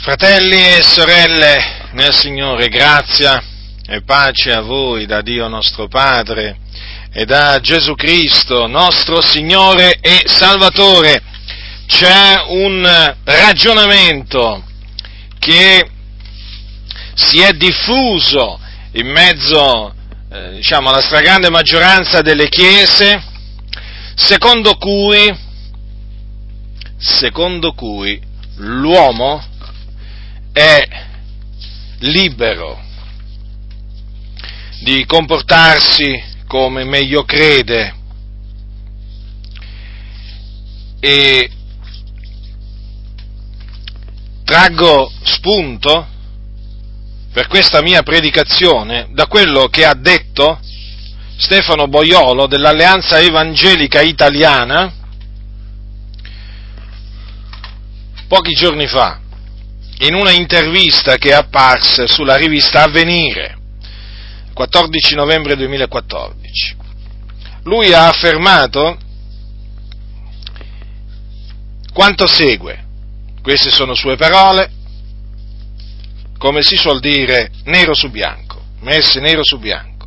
Fratelli e sorelle nel Signore, grazia e pace a voi da Dio nostro Padre e da Gesù Cristo, nostro Signore e Salvatore. C'è un ragionamento che si è diffuso in mezzo eh, diciamo, alla stragrande maggioranza delle chiese, secondo cui, secondo cui l'uomo è libero di comportarsi come meglio crede e traggo spunto per questa mia predicazione da quello che ha detto Stefano Boiolo dell'Alleanza Evangelica Italiana pochi giorni fa in una intervista che è apparsa sulla rivista Avvenire, 14 novembre 2014. Lui ha affermato quanto segue. Queste sono sue parole, come si suol dire, nero su bianco, messe nero su bianco.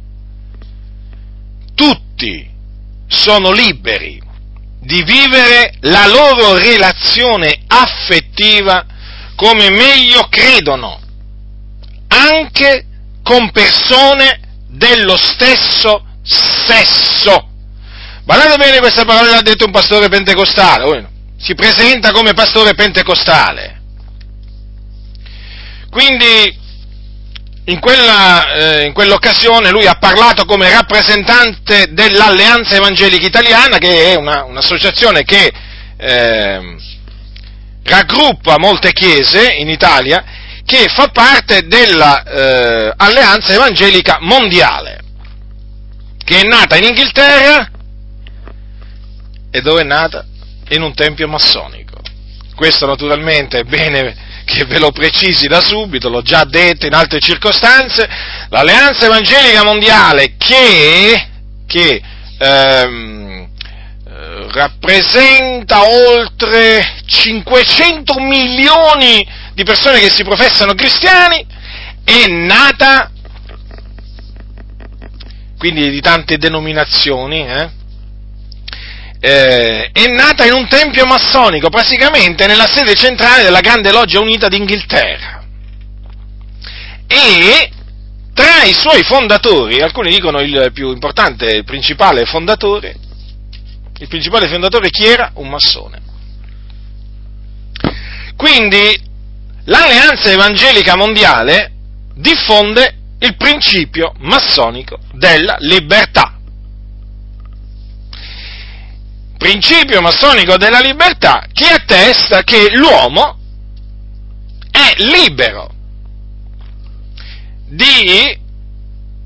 Tutti sono liberi di vivere la loro relazione affettiva come meglio credono, anche con persone dello stesso sesso. Guardate bene questa parola l'ha detto un pastore pentecostale, si presenta come pastore pentecostale. Quindi in, quella, eh, in, quell'occasione lui ha parlato come rappresentante dell'Alleanza Evangelica Italiana, che è una, un'associazione che eh, raggruppa molte chiese in Italia, che fa parte dell'Alleanza eh, Evangelica Mondiale, che è nata in Inghilterra e dove è nata? In un tempio massonico. Questo naturalmente è bene che ve lo precisi da subito, l'ho già detto in altre circostanze, l'Alleanza Evangelica Mondiale che, che ehm, eh, rappresenta oltre 500 milioni di persone che si professano cristiani, è nata, quindi di tante denominazioni, eh, eh, è nata in un tempio massonico, praticamente nella sede centrale della Grande Loggia Unita d'Inghilterra. E tra i suoi fondatori, alcuni dicono il più importante, il principale fondatore, il principale fondatore chi era? Un massone. Quindi l'Alleanza Evangelica Mondiale diffonde il principio massonico della libertà principio massonico della libertà che attesta che l'uomo è libero di,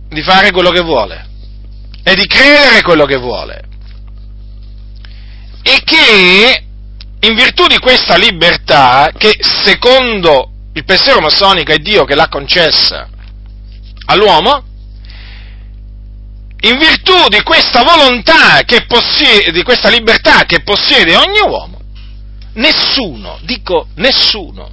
di fare quello che vuole e di credere quello che vuole e che in virtù di questa libertà che secondo il pensiero massonico è Dio che l'ha concessa all'uomo, in virtù di questa volontà che possiede, di questa libertà che possiede ogni uomo, nessuno, dico nessuno,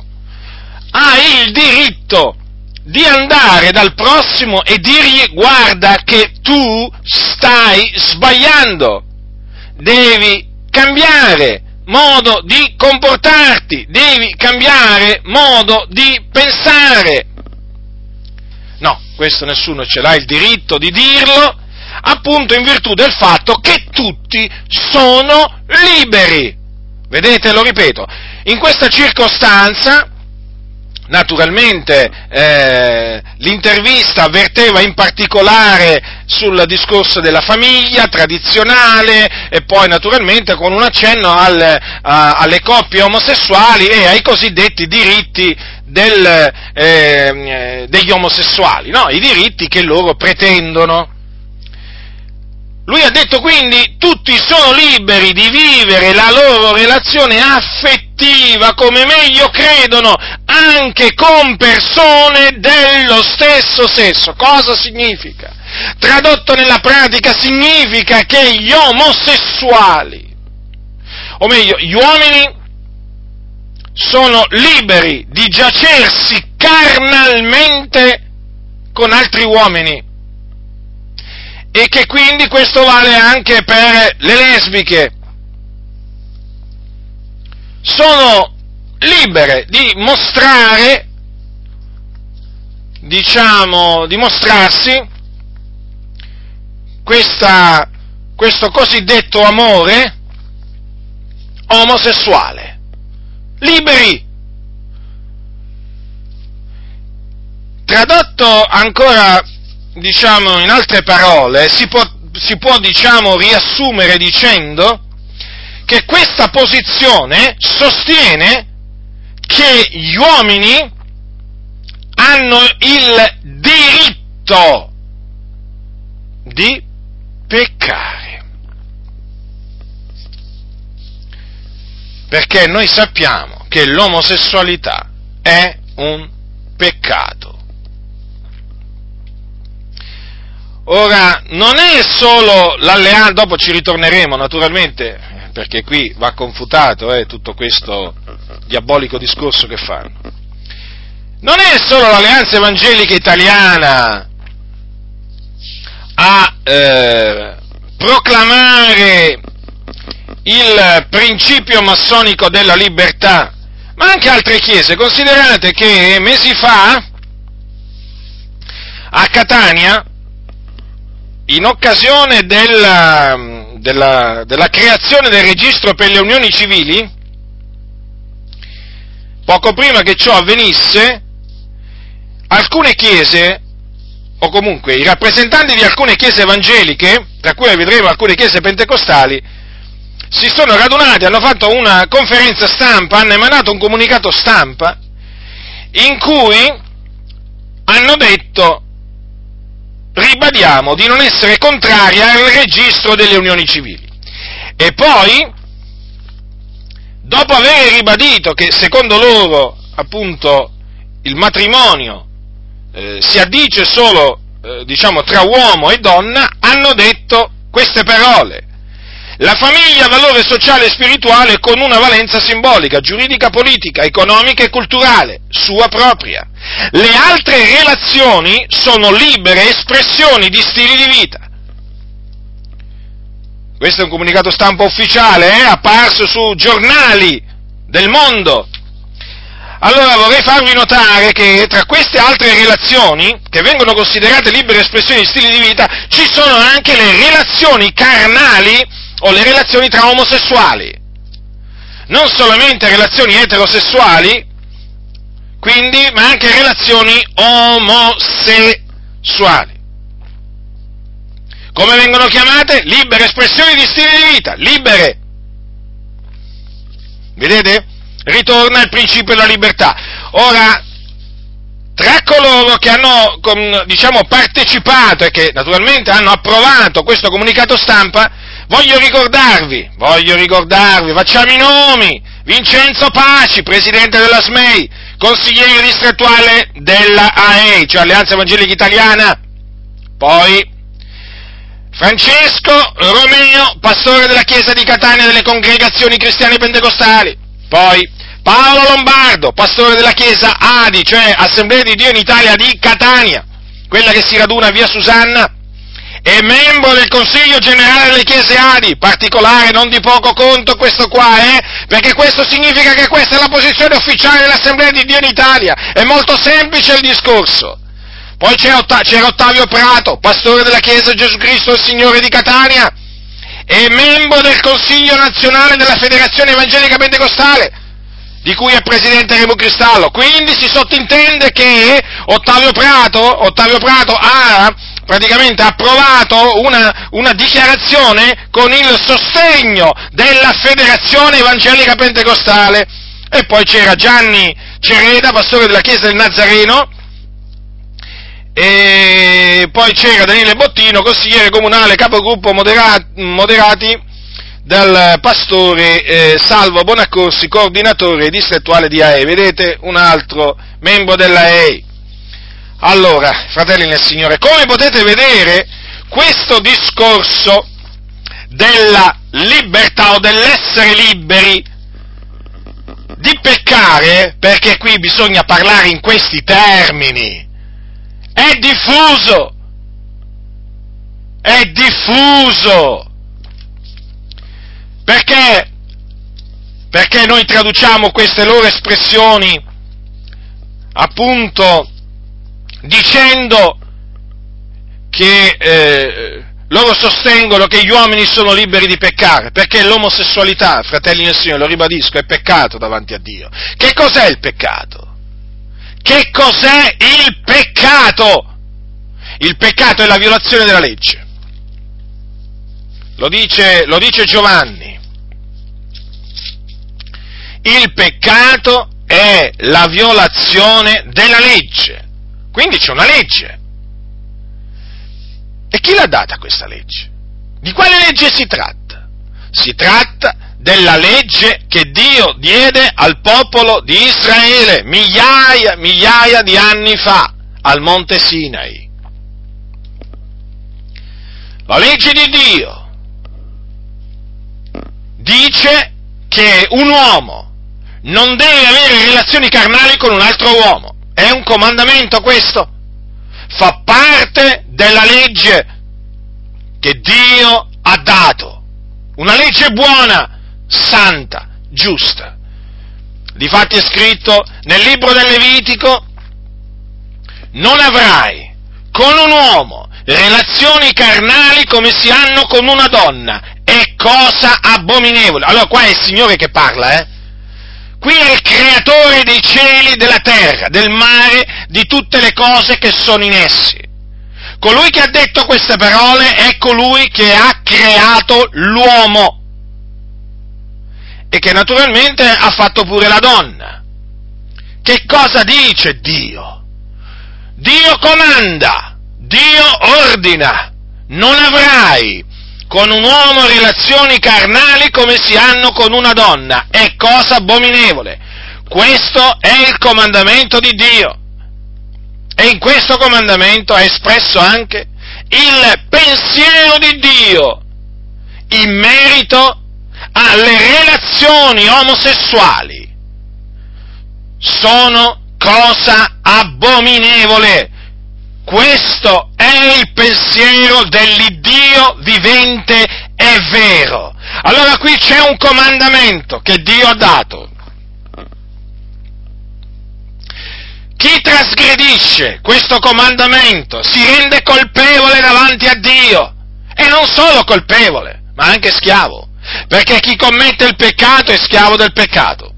ha il diritto di andare dal prossimo e dirgli guarda che tu stai sbagliando, devi cambiare modo di comportarti, devi cambiare modo di pensare. No, questo nessuno ce l'ha il diritto di dirlo appunto in virtù del fatto che tutti sono liberi. Vedete, lo ripeto, in questa circostanza, naturalmente, eh, l'intervista avverteva in particolare sul discorso della famiglia tradizionale e poi naturalmente con un accenno al, a, alle coppie omosessuali e ai cosiddetti diritti del, eh, degli omosessuali, no? i diritti che loro pretendono. Lui ha detto quindi tutti sono liberi di vivere la loro relazione affettiva come meglio credono, anche con persone dello stesso sesso. Cosa significa? Tradotto nella pratica significa che gli omosessuali, o meglio, gli uomini sono liberi di giacersi carnalmente con altri uomini e che quindi questo vale anche per le lesbiche. Sono libere di mostrare, diciamo, di mostrarsi questa, questo cosiddetto amore omosessuale. Liberi! Tradotto ancora, diciamo, in altre parole, si può, si può diciamo, riassumere dicendo che questa posizione sostiene che gli uomini hanno il diritto di peccare. Perché noi sappiamo che l'omosessualità è un peccato. Ora, non è solo l'alleanza, dopo ci ritorneremo naturalmente, perché qui va confutato eh, tutto questo diabolico discorso che fanno. Non è solo l'alleanza evangelica italiana a eh, proclamare il principio massonico della libertà, ma anche altre chiese. Considerate che mesi fa a Catania, in occasione della, della, della creazione del registro per le unioni civili, poco prima che ciò avvenisse, alcune chiese o comunque i rappresentanti di alcune chiese evangeliche, tra cui vedremo alcune chiese pentecostali, si sono radunati, hanno fatto una conferenza stampa, hanno emanato un comunicato stampa in cui hanno detto ribadiamo di non essere contrari al registro delle unioni civili. E poi, dopo aver ribadito che secondo loro, appunto, il matrimonio eh, si addice solo, eh, diciamo, tra uomo e donna, hanno detto queste parole. La famiglia ha valore sociale e spirituale con una valenza simbolica, giuridica, politica, economica e culturale, sua propria. Le altre relazioni sono libere espressioni di stili di vita. Questo è un comunicato stampa ufficiale, eh, apparso su giornali del mondo. Allora vorrei farvi notare che tra queste altre relazioni, che vengono considerate libere espressioni di stili di vita, ci sono anche le relazioni carnali o le relazioni tra omosessuali. Non solamente relazioni eterosessuali, quindi, ma anche relazioni omosessuali. Come vengono chiamate? Libere espressioni di stili di vita, libere. Vedete? ritorna il principio della libertà. Ora, tra coloro che hanno, diciamo, partecipato e che naturalmente hanno approvato questo comunicato stampa, voglio ricordarvi, voglio ricordarvi, facciamo i nomi, Vincenzo Paci, presidente della SMEI, consigliere distrettuale della AE, cioè Alleanza Evangelica Italiana, poi Francesco Romeo, pastore della Chiesa di Catania delle congregazioni cristiane pentecostali, poi Paolo Lombardo, pastore della chiesa Adi, cioè Assemblea di Dio in Italia di Catania, quella che si raduna via Susanna, e membro del Consiglio Generale delle Chiese Adi, particolare, non di poco conto questo qua, eh? Perché questo significa che questa è la posizione ufficiale dell'Assemblea di Dio in Italia, è molto semplice il discorso. Poi c'era, Ottavio Prato, pastore della Chiesa Gesù Cristo il Signore di Catania, è membro del Consiglio nazionale della Federazione Evangelica Pentecostale, di cui è presidente Remo Cristallo. Quindi si sottintende che Ottavio Prato, Ottavio Prato ha praticamente approvato una, una, dichiarazione con il sostegno della Federazione Evangelica Pentecostale. E poi c'era Gianni Cereda, pastore della Chiesa del Nazareno, e poi c'era Daniele Bottino, consigliere comunale, capogruppo moderati, moderati dal pastore eh, Salvo Bonaccorsi, coordinatore distrettuale di AE. Vedete un altro membro dell'AE. Allora, fratelli nel Signore, come potete vedere, questo discorso della libertà o dell'essere liberi di peccare, perché qui bisogna parlare in questi termini, è diffuso, è diffuso, perché, perché noi traduciamo queste loro espressioni appunto dicendo che eh, loro sostengono che gli uomini sono liberi di peccare, perché l'omosessualità, fratelli del Signore, lo ribadisco, è peccato davanti a Dio. Che cos'è il peccato? Che cos'è il peccato? Il peccato è la violazione della legge. Lo dice, lo dice Giovanni. Il peccato è la violazione della legge. Quindi c'è una legge. E chi l'ha data questa legge? Di quale legge si tratta? Si tratta della legge che Dio diede al popolo di Israele migliaia, migliaia di anni fa, al monte Sinai. La legge di Dio dice che un uomo non deve avere relazioni carnali con un altro uomo. È un comandamento questo? Fa parte della legge che Dio ha dato. Una legge buona, santa, giusta. Difatti è scritto nel libro del Levitico, non avrai con un uomo relazioni carnali come si hanno con una donna. È cosa abominevole. Allora qua è il Signore che parla, eh? Qui è il creatore dei cieli, della terra, del mare, di tutte le cose che sono in essi. Colui che ha detto queste parole è colui che ha creato l'uomo e che naturalmente ha fatto pure la donna. Che cosa dice Dio? Dio comanda, Dio ordina, non avrai con un uomo relazioni carnali come si hanno con una donna, è cosa abominevole. Questo è il comandamento di Dio. E in questo comandamento è espresso anche il pensiero di Dio in merito alle relazioni omosessuali. Sono cosa abominevole. Questo è il pensiero dell'Iddio vivente e vero. Allora qui c'è un comandamento che Dio ha dato. Chi trasgredisce questo comandamento si rende colpevole davanti a Dio e non solo colpevole, ma anche schiavo, perché chi commette il peccato è schiavo del peccato.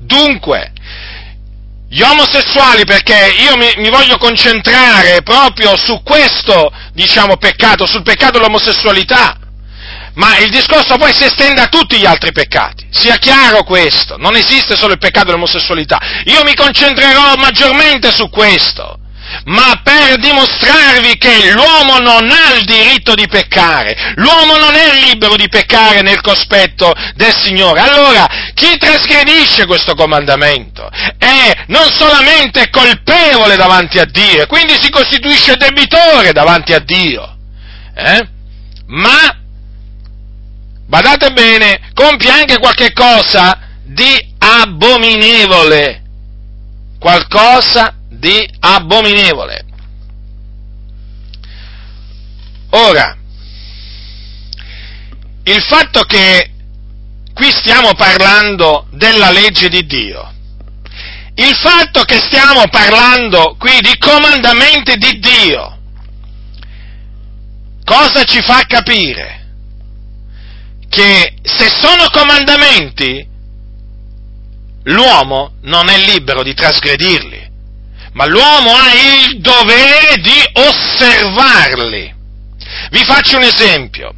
Dunque, gli omosessuali, perché io mi, mi, voglio concentrare proprio su questo, diciamo, peccato, sul peccato dell'omosessualità, ma il discorso poi si estende a tutti gli altri peccati. Sia chiaro questo, non esiste solo il peccato dell'omosessualità. Io mi concentrerò maggiormente su questo ma per dimostrarvi che l'uomo non ha il diritto di peccare, l'uomo non è libero di peccare nel cospetto del Signore. Allora, chi trasgredisce questo comandamento è non solamente colpevole davanti a Dio, quindi si costituisce debitore davanti a Dio, eh? ma, badate bene, compie anche qualche cosa di abominevole, qualcosa di abominevole. Ora, il fatto che qui stiamo parlando della legge di Dio, il fatto che stiamo parlando qui di comandamenti di Dio, cosa ci fa capire? Che se sono comandamenti, l'uomo non è libero di trasgredirli ma l'uomo ha il dovere di osservarli. Vi faccio un esempio.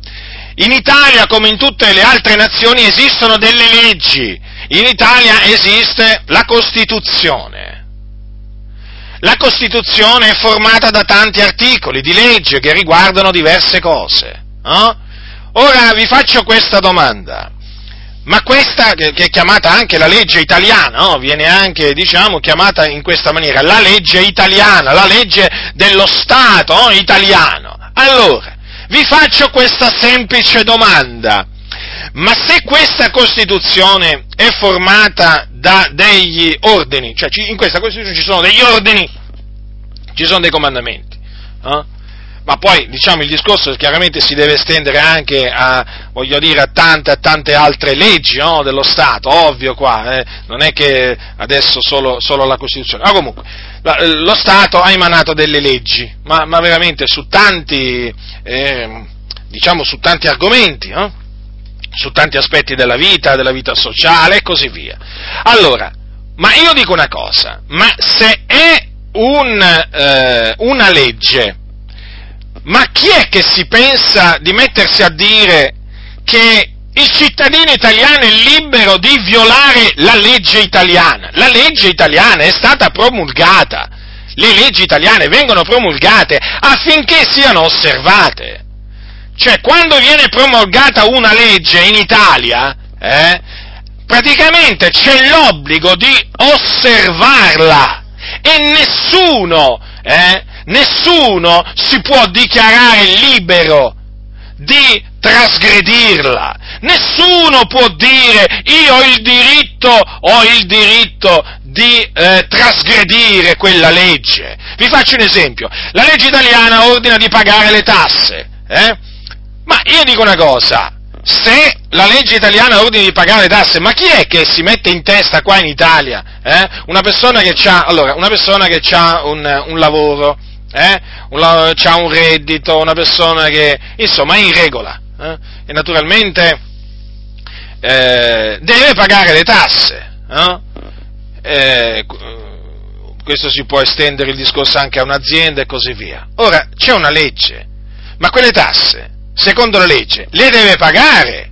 In Italia, come in tutte le altre nazioni, esistono delle leggi. In Italia esiste la Costituzione. La Costituzione è formata da tanti articoli di legge che riguardano diverse cose. No? Ora vi faccio questa domanda ma questa, che è chiamata anche la legge italiana, no? viene anche, diciamo, chiamata in questa maniera, la legge italiana, la legge dello Stato no? italiano. Allora, vi faccio questa semplice domanda. Ma se questa Costituzione è formata da degli ordini, cioè in questa Costituzione ci sono degli ordini, ci sono dei comandamenti, eh? Ma poi diciamo il discorso chiaramente si deve estendere anche a, dire, a tante, a tante altre leggi no, dello Stato, ovvio qua, eh? non è che adesso solo, solo la Costituzione, ma comunque lo Stato ha emanato delle leggi, ma, ma veramente su tanti, eh, diciamo su tanti argomenti, no? su tanti aspetti della vita, della vita sociale e così via. Allora, ma io dico una cosa, ma se è un, eh, una legge, ma chi è che si pensa di mettersi a dire che il cittadino italiano è libero di violare la legge italiana? La legge italiana è stata promulgata, le leggi italiane vengono promulgate affinché siano osservate. Cioè, quando viene promulgata una legge in Italia, eh, praticamente c'è l'obbligo di osservarla e nessuno, eh, nessuno si può dichiarare libero di trasgredirla. Nessuno può dire io ho il diritto, ho il diritto di eh, trasgredire quella legge. Vi faccio un esempio. La legge italiana ordina di pagare le tasse. Eh? Ma io dico una cosa, se la legge italiana ordina di pagare le tasse, ma chi è che si mette in testa qua in Italia? Eh? Una persona che ha allora, un, un, lavoro, eh? un, ha un reddito, una persona che insomma è in regola eh? e naturalmente eh, deve pagare le tasse. Eh? Eh, questo si può estendere il discorso anche a un'azienda e così via. Ora, c'è una legge, ma quelle tasse secondo la legge, le deve pagare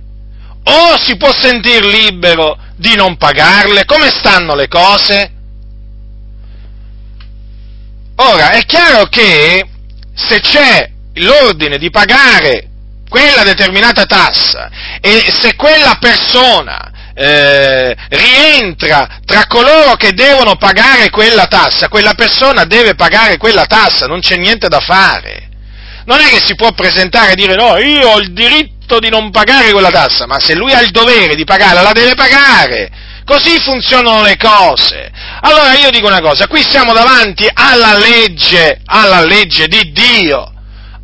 o si può sentire libero di non pagarle? Come stanno le cose? Ora, è chiaro che se c'è l'ordine di pagare quella determinata tassa e se quella persona eh, rientra tra coloro che devono pagare quella tassa, quella persona deve pagare quella tassa, non c'è niente da fare non è che si può presentare e dire no, io ho il diritto di non pagare quella tassa, ma se lui ha il dovere di pagarla, la deve pagare. Così funzionano le cose. Allora io dico una cosa, qui siamo davanti alla legge, alla legge di Dio,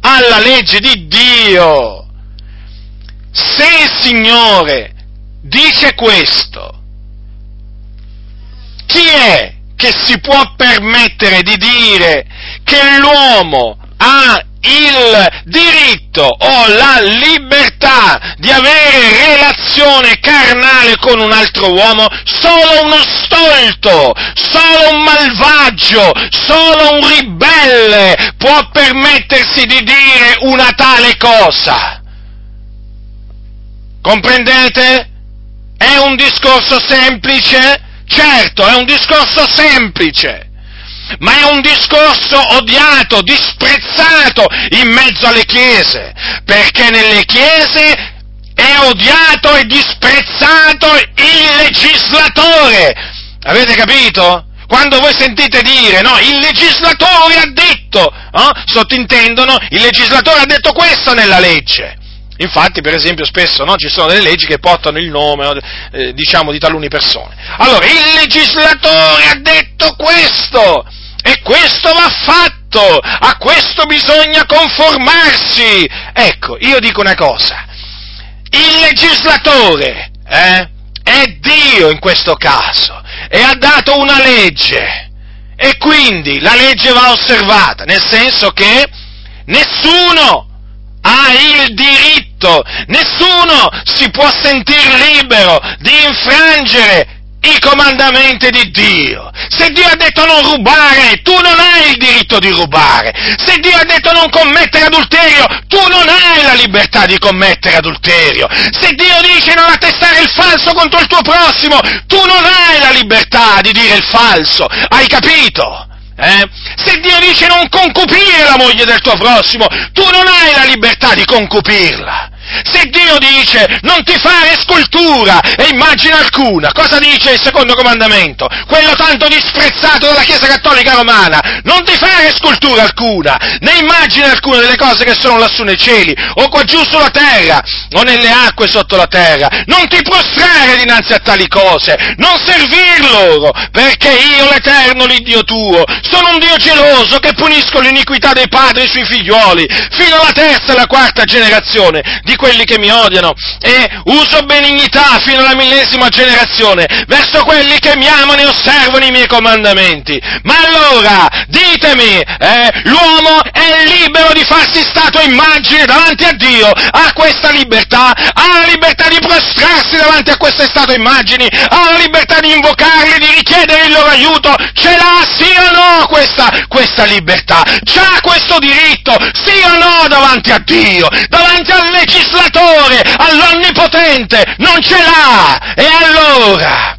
alla legge di Dio. Se il Signore dice questo, chi è che si può permettere di dire che l'uomo ha il diritto o la libertà di avere relazione carnale con un altro uomo, solo uno stolto, solo un malvagio, solo un ribelle può permettersi di dire una tale cosa. Comprendete? È un discorso semplice? Certo, è un discorso semplice ma è un discorso odiato, disprezzato in mezzo alle chiese, perché nelle chiese è odiato e disprezzato il legislatore. Avete capito? Quando voi sentite dire, no, il legislatore ha detto, no? sottintendono, il legislatore ha detto questo nella legge. Infatti, per esempio, spesso no, ci sono delle leggi che portano il nome, no, eh, diciamo, di taluni persone. Allora, il legislatore ha detto questo! E questo va fatto, a questo bisogna conformarsi. Ecco, io dico una cosa, il legislatore eh, è Dio in questo caso e ha dato una legge. E quindi la legge va osservata, nel senso che nessuno ha il diritto, nessuno si può sentire libero di infrangere i comandamenti di Dio. Se Dio ha detto non rubare, tu non hai il diritto di rubare. Se Dio ha detto non commettere adulterio, tu non hai la libertà di commettere adulterio. Se Dio dice non attestare il falso contro il tuo prossimo, tu non hai la libertà di dire il falso. Hai capito? Eh? Se Dio dice non concupire la moglie del tuo prossimo, tu non hai la libertà di concupirla. Se Dio dice non ti fare scultura e immagine alcuna, cosa dice il secondo comandamento? Quello tanto disprezzato dalla Chiesa Cattolica Romana, non ti fare scultura alcuna, né immagine alcuna delle cose che sono lassù nei cieli, o qua giù sulla terra, o nelle acque sotto la terra. Non ti prostrare dinanzi a tali cose, non servir loro, perché io, l'Eterno, l'Iddio tuo, sono un Dio geloso che punisco l'iniquità dei padri sui figlioli, fino alla terza e alla quarta generazione di quelli che mi odiano, e uso benignità fino alla millesima generazione verso quelli che mi amano e osservano i miei comandamenti. Ma allora, ditemi, eh, l'uomo è libero di farsi statua immagine davanti a Dio, ha questa libertà, ha la libertà di prostrarsi davanti a queste statue immagini, ha la libertà di invocarli, di richiedere il loro aiuto, ce l'ha sì o no questa, questa libertà, c'ha questo diritto, sì o no davanti a Dio, davanti al legislatore, all'onnipotente, non ce l'ha, e allora,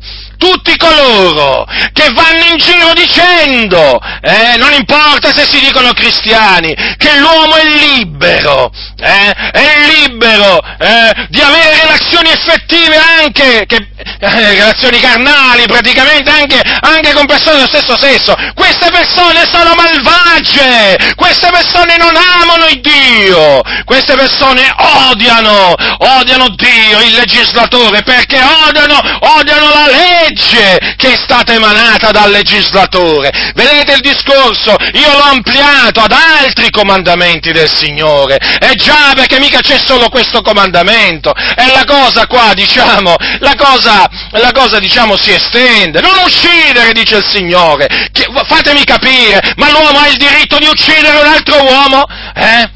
tutti coloro che vanno in giro dicendo, eh, non importa se si dicono cristiani, che l'uomo è libero, eh, è libero eh, di avere relazioni effettive anche, che, eh, relazioni carnali praticamente anche, anche con persone dello stesso sesso. Queste persone sono malvagie, queste persone non amano il Dio, queste persone odiano, odiano Dio, il legislatore, perché odiano, odiano la legge che è stata emanata dal legislatore. Vedete il discorso? Io l'ho ampliato ad altri comandamenti del Signore. Già già, perché mica c'è solo questo comandamento, e la cosa qua, diciamo, la cosa, la cosa, diciamo, si estende. Non uccidere, dice il Signore. Che, fatemi capire, ma l'uomo ha il diritto di uccidere un altro uomo? Eh?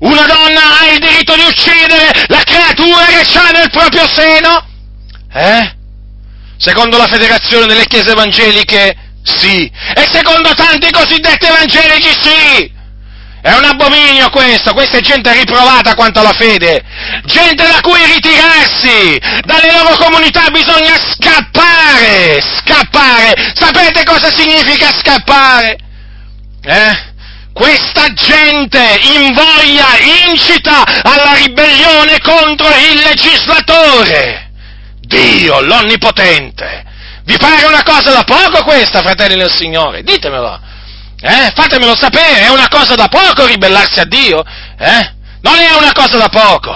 Una donna ha il diritto di uccidere la creatura che ha nel proprio seno? Eh? Secondo la Federazione delle Chiese Evangeliche, sì. E secondo tanti cosiddetti evangelici, sì. È un abominio questo, questa è gente riprovata quanto alla fede, gente da cui ritirarsi, dalle loro comunità bisogna scappare, scappare. Sapete cosa significa scappare? Eh? Questa gente invoglia, incita alla ribellione contro il legislatore, Dio, l'Onnipotente. Vi pare una cosa da poco questa, fratelli del Signore? Ditemelo. Eh? Fatemelo sapere, è una cosa da poco ribellarsi a Dio? Eh? Non è una cosa da poco,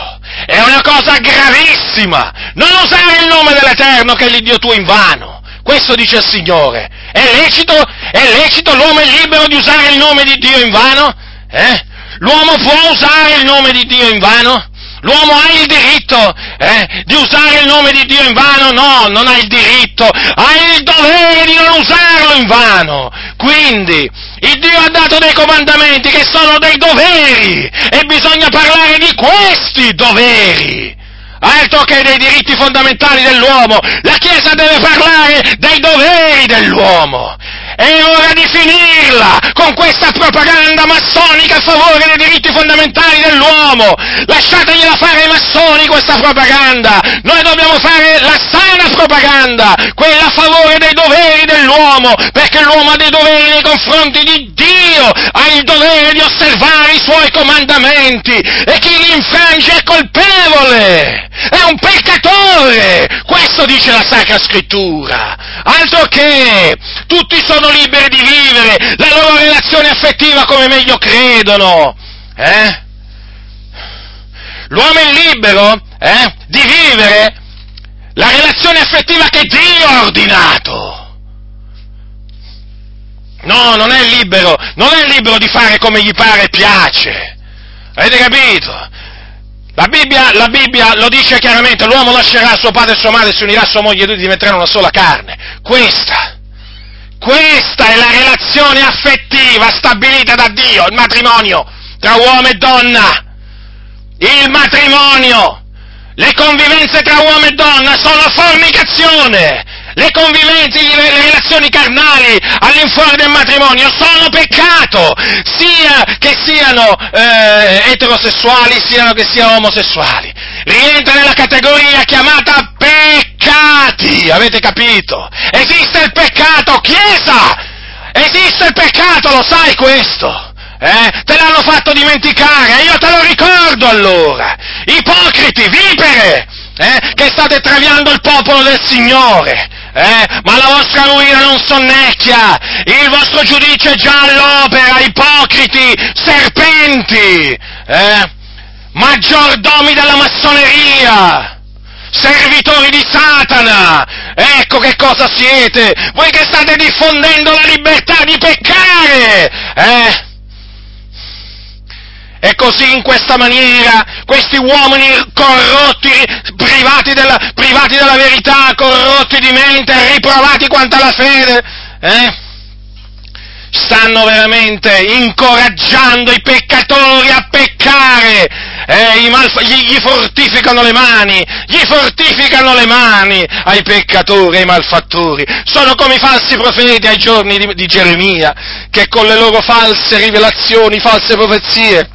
è una cosa gravissima. Non usare il nome dell'Eterno che è l'Iddio tuo in vano. Questo dice il Signore. È lecito, è lecito, l'uomo è libero di usare il nome di Dio in vano? Eh? L'uomo può usare il nome di Dio in vano? L'uomo ha il diritto eh, di usare il nome di Dio in vano? No, non ha il diritto, ha il dovere di non usarlo in vano. Quindi, il Dio ha dato dei comandamenti che sono dei doveri e bisogna parlare di questi doveri. Altro che dei diritti fondamentali dell'uomo, la Chiesa deve parlare dei doveri dell'uomo. È ora di finirla con questa propaganda massonica a favore dei diritti fondamentali dell'uomo. Lasciategliela fare ai massoni questa propaganda. Noi dobbiamo fare la sana propaganda, quella a favore dei doveri dell'uomo, perché l'uomo ha dei doveri nei confronti di Dio, ha il dovere di osservare i suoi comandamenti e chi li infrange è colpevole, è un peccatore. Questo dice la Sacra Scrittura. Altro che tutti sono liberi di vivere la loro relazione affettiva come meglio credono. Eh? L'uomo è libero eh, di vivere la relazione affettiva che Dio ha ordinato. No, non è libero, non è libero di fare come gli pare e piace. Avete capito? La Bibbia, la Bibbia, lo dice chiaramente, l'uomo lascerà suo padre e sua madre, si unirà a sua moglie e due diventeranno una sola carne. Questa questa è la relazione affettiva stabilita da Dio, il matrimonio tra uomo e donna. Il matrimonio, le convivenze tra uomo e donna sono fornicazione. Le convivenze, le relazioni carnali all'infuori del matrimonio sono peccato, sia che siano eh, eterosessuali, siano che siano omosessuali. Rientra nella categoria chiamata peccati, avete capito? Esiste il peccato, Chiesa! Esiste il peccato, lo sai questo? Eh? Te l'hanno fatto dimenticare, io te lo ricordo allora. Ipocriti, vipere, eh? che state traviando il popolo del Signore. Eh? Ma la vostra ruina non sonnecchia, il vostro giudizio è già all'opera, ipocriti, serpenti, eh? maggiordomi della massoneria, servitori di Satana, ecco che cosa siete, voi che state diffondendo la libertà di peccare, eh? E così in questa maniera questi uomini corrotti, privati della, privati della verità, corrotti di mente, riprovati quanto alla fede, eh? stanno veramente incoraggiando i peccatori a peccare, eh, malfa- gli, gli, fortificano le mani, gli fortificano le mani ai peccatori, ai malfattori. Sono come i falsi profeti ai giorni di, di Geremia, che con le loro false rivelazioni, false profezie,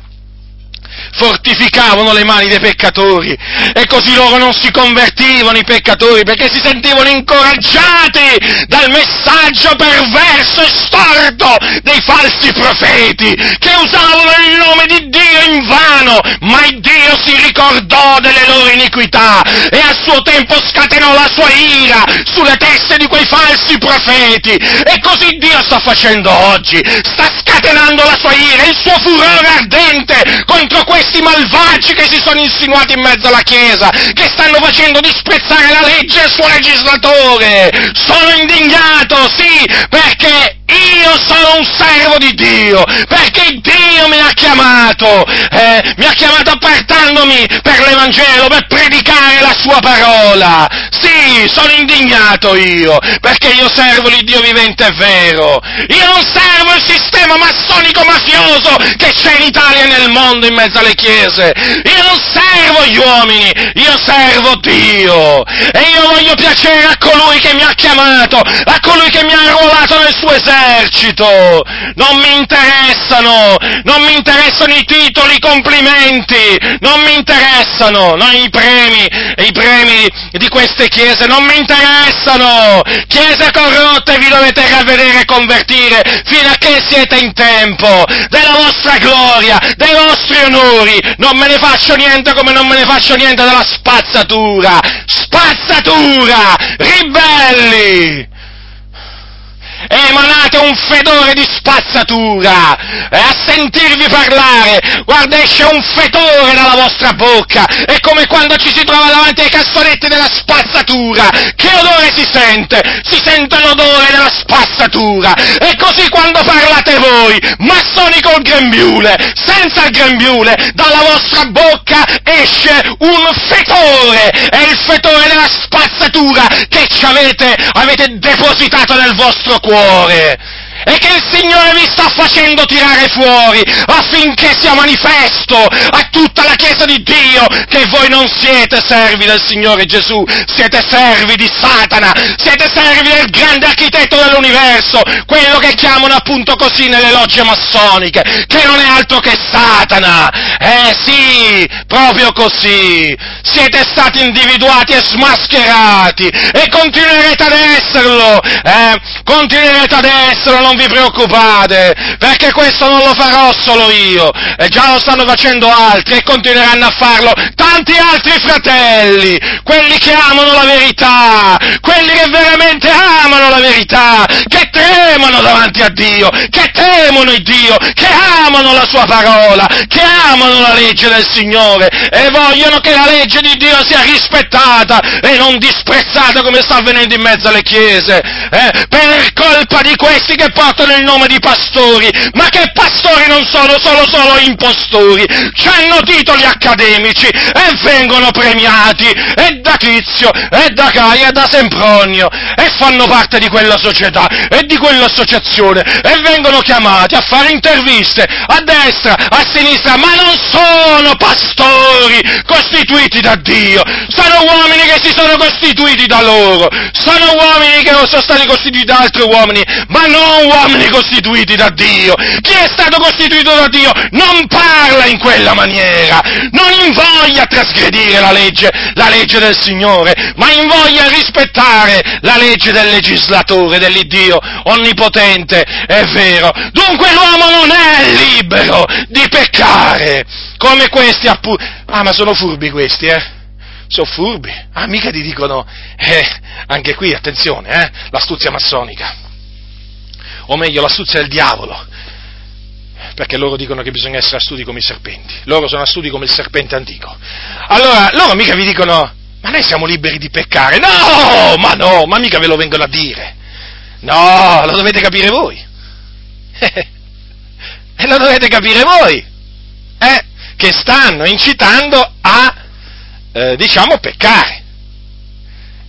fortificavano le mani dei peccatori e così loro non si convertivano i peccatori perché si sentivano incoraggiati dal messaggio perverso e storto dei falsi profeti che usavano il nome di Dio in vano, ma Dio si ricordò delle loro iniquità e a suo tempo scatenò la sua ira sulle teste di quei falsi profeti. E così Dio sta facendo oggi, sta scatenando la sua ira, il suo furore ardente contro questi questi malvagi che si sono insinuati in mezzo alla Chiesa, che stanno facendo disprezzare la legge e il suo legislatore. Sono indignato, sì, perché io sono un servo di Dio, perché Dio mi ha chiamato, eh, mi ha chiamato appartandomi per l'Evangelo, per predicare la sua parola. Sì, sono indignato io, perché io servo il Dio vivente e vero. Io non servo il sistema massonico mafioso che c'è in Italia e nel mondo in mezzo alle chiese. Io non servo gli uomini, io servo Dio. E io voglio piacere a colui che mi ha chiamato, a colui che mi ha arruolato nel suo esercito esercito, non mi interessano, non mi interessano i titoli, i complimenti, non mi interessano, no, i premi, i premi di queste chiese non mi interessano, chiese corrotte vi dovete ravvedere e convertire fino a che siete in tempo della vostra gloria, dei vostri onori, non me ne faccio niente come non me ne faccio niente della spazzatura, spazzatura, ribelli! Emanate un fedore di spazzatura, e a sentirvi parlare, guarda esce un fetore dalla vostra bocca, è come quando ci si trova davanti ai cassonetti della spazzatura, che odore si sente? Si sente l'odore della spazzatura, e così quando parlate voi, massoni col grembiule, senza il grembiule, dalla vostra bocca esce un fetore, è il fetore della spazzatura che ci avete, avete depositato nel vostro cuore cuore e che il Signore vi sta facendo tirare fuori affinché sia manifesto a tutta la Chiesa di Dio che voi non siete servi del Signore Gesù, siete servi di Satana, siete servi del grande architetto dell'universo, quello che chiamano appunto così nelle logge massoniche, che non è altro che Satana. Eh sì, proprio così. Siete stati individuati e smascherati e continuerete ad esserlo, eh? Continuerete ad esserlo, non vi preoccupate, perché questo non lo farò solo io, e già lo stanno facendo altri e continueranno a farlo tanti altri fratelli, quelli che amano la verità, quelli che veramente amano la verità, che tremano davanti a Dio, che temono il Dio, che amano la sua parola, che amano la legge del Signore e vogliono che la legge di Dio sia rispettata e non disprezzata come sta avvenendo in mezzo alle chiese, eh, per colpa di questi che portano il nome di pastori, ma che pastori non sono, sono solo impostori, hanno titoli accademici e vengono premiati e da Tizio, e da Caia, e da Sempronio, e fanno parte di quella società e di quell'associazione, e vengono chiamati a fare interviste a destra, a sinistra, ma non sono pastori costituiti da Dio, sono uomini che si sono costituiti da loro, sono uomini che non sono stati costituiti da altri uomini, ma non uomini costituiti da Dio. Chi è stato costituito da Dio non parla in quella maniera, non invoglia a trasgredire la legge, la legge del Signore, ma invoglia a rispettare la legge del legislatore, dell'Iddio onnipotente, è vero. Dunque l'uomo non è libero di peccare, come questi appunto. Ah, ma sono furbi questi, eh? sono furbi. Ah, mica ti dicono, eh, anche qui, attenzione, eh, l'astuzia massonica. O meglio, l'astuzia del diavolo. Perché loro dicono che bisogna essere astuti come i serpenti. Loro sono astuti come il serpente antico. Allora, loro mica vi dicono, ma noi siamo liberi di peccare. No, ma no, ma mica ve lo vengono a dire. No, lo dovete capire voi. e lo dovete capire voi. Eh, che stanno incitando a eh, diciamo, peccare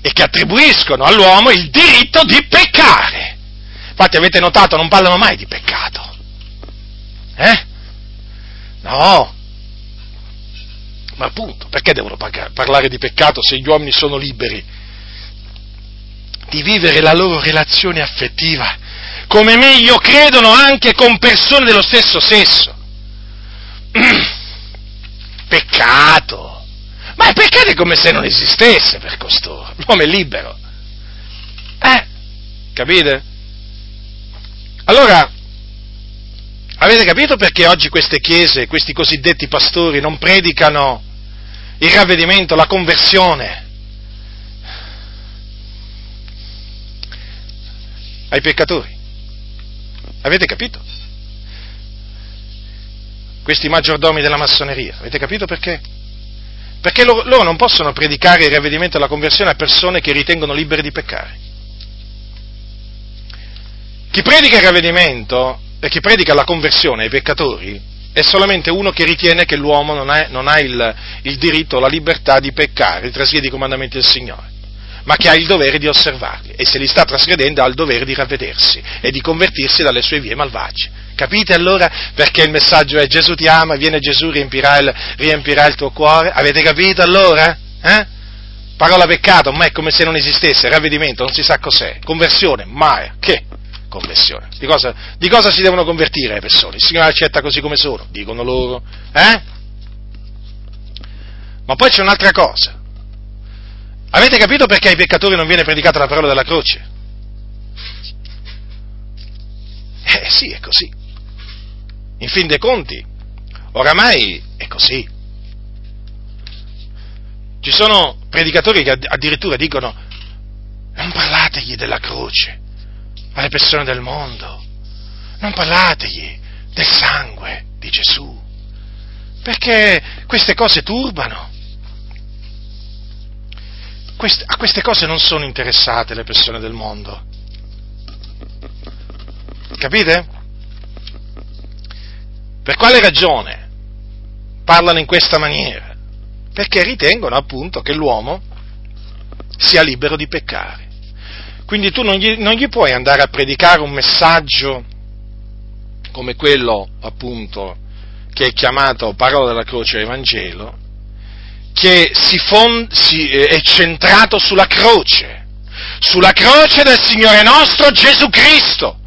e che attribuiscono all'uomo il diritto di peccare. Infatti avete notato, non parlano mai di peccato. Eh? No. Ma appunto, perché devono parlare di peccato se gli uomini sono liberi di vivere la loro relazione affettiva come meglio credono anche con persone dello stesso sesso? Peccato ma è peccato come se non esistesse per costoro. L'uomo è libero. Eh? Capite? Allora, avete capito perché oggi queste chiese, questi cosiddetti pastori non predicano il ravvedimento, la conversione ai peccatori? Avete capito? Questi maggiordomi della massoneria, avete capito perché? Perché loro, loro non possono predicare il ravvedimento e la conversione a persone che ritengono libere di peccare. Chi predica il ravvedimento e chi predica la conversione ai peccatori è solamente uno che ritiene che l'uomo non ha, non ha il, il, diritto la libertà di peccare, di trasgredire i comandamenti del Signore, ma che ha il dovere di osservarli e se li sta trasgredendo ha il dovere di ravvedersi e di convertirsi dalle sue vie malvagie. Capite allora perché il messaggio è Gesù ti ama, viene Gesù, riempirà il, riempirà il tuo cuore? Avete capito allora? Eh? Parola peccato, ma è come se non esistesse, ravvedimento, non si sa cos'è, conversione, mai, che? Conversione. Di cosa, di cosa si devono convertire le persone? Il Signore accetta così come sono, dicono loro, eh? Ma poi c'è un'altra cosa. Avete capito perché ai peccatori non viene predicata la parola della croce? Eh sì, è così. In fin dei conti, oramai è così. Ci sono predicatori che addirittura dicono non parlategli della croce alle persone del mondo, non parlategli del sangue di Gesù, perché queste cose turbano. A queste cose non sono interessate le persone del mondo. Capite? Per quale ragione parlano in questa maniera? Perché ritengono appunto che l'uomo sia libero di peccare. Quindi tu non gli, non gli puoi andare a predicare un messaggio come quello appunto che è chiamato parola della croce Evangelo, che si fond, si, eh, è centrato sulla croce, sulla croce del Signore nostro Gesù Cristo,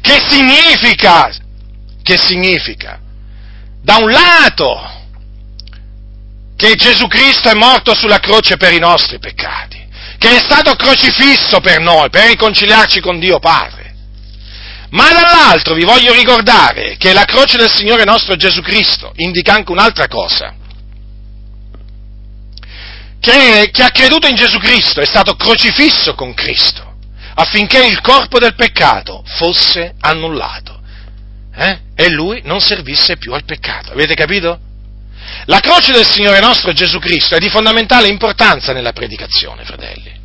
che significa che significa? Da un lato che Gesù Cristo è morto sulla croce per i nostri peccati, che è stato crocifisso per noi, per riconciliarci con Dio Padre. Ma dall'altro vi voglio ricordare che la croce del Signore nostro Gesù Cristo indica anche un'altra cosa. Che chi ha creduto in Gesù Cristo è stato crocifisso con Cristo affinché il corpo del peccato fosse annullato eh? e lui non servisse più al peccato. Avete capito? La croce del Signore nostro Gesù Cristo è di fondamentale importanza nella predicazione, fratelli.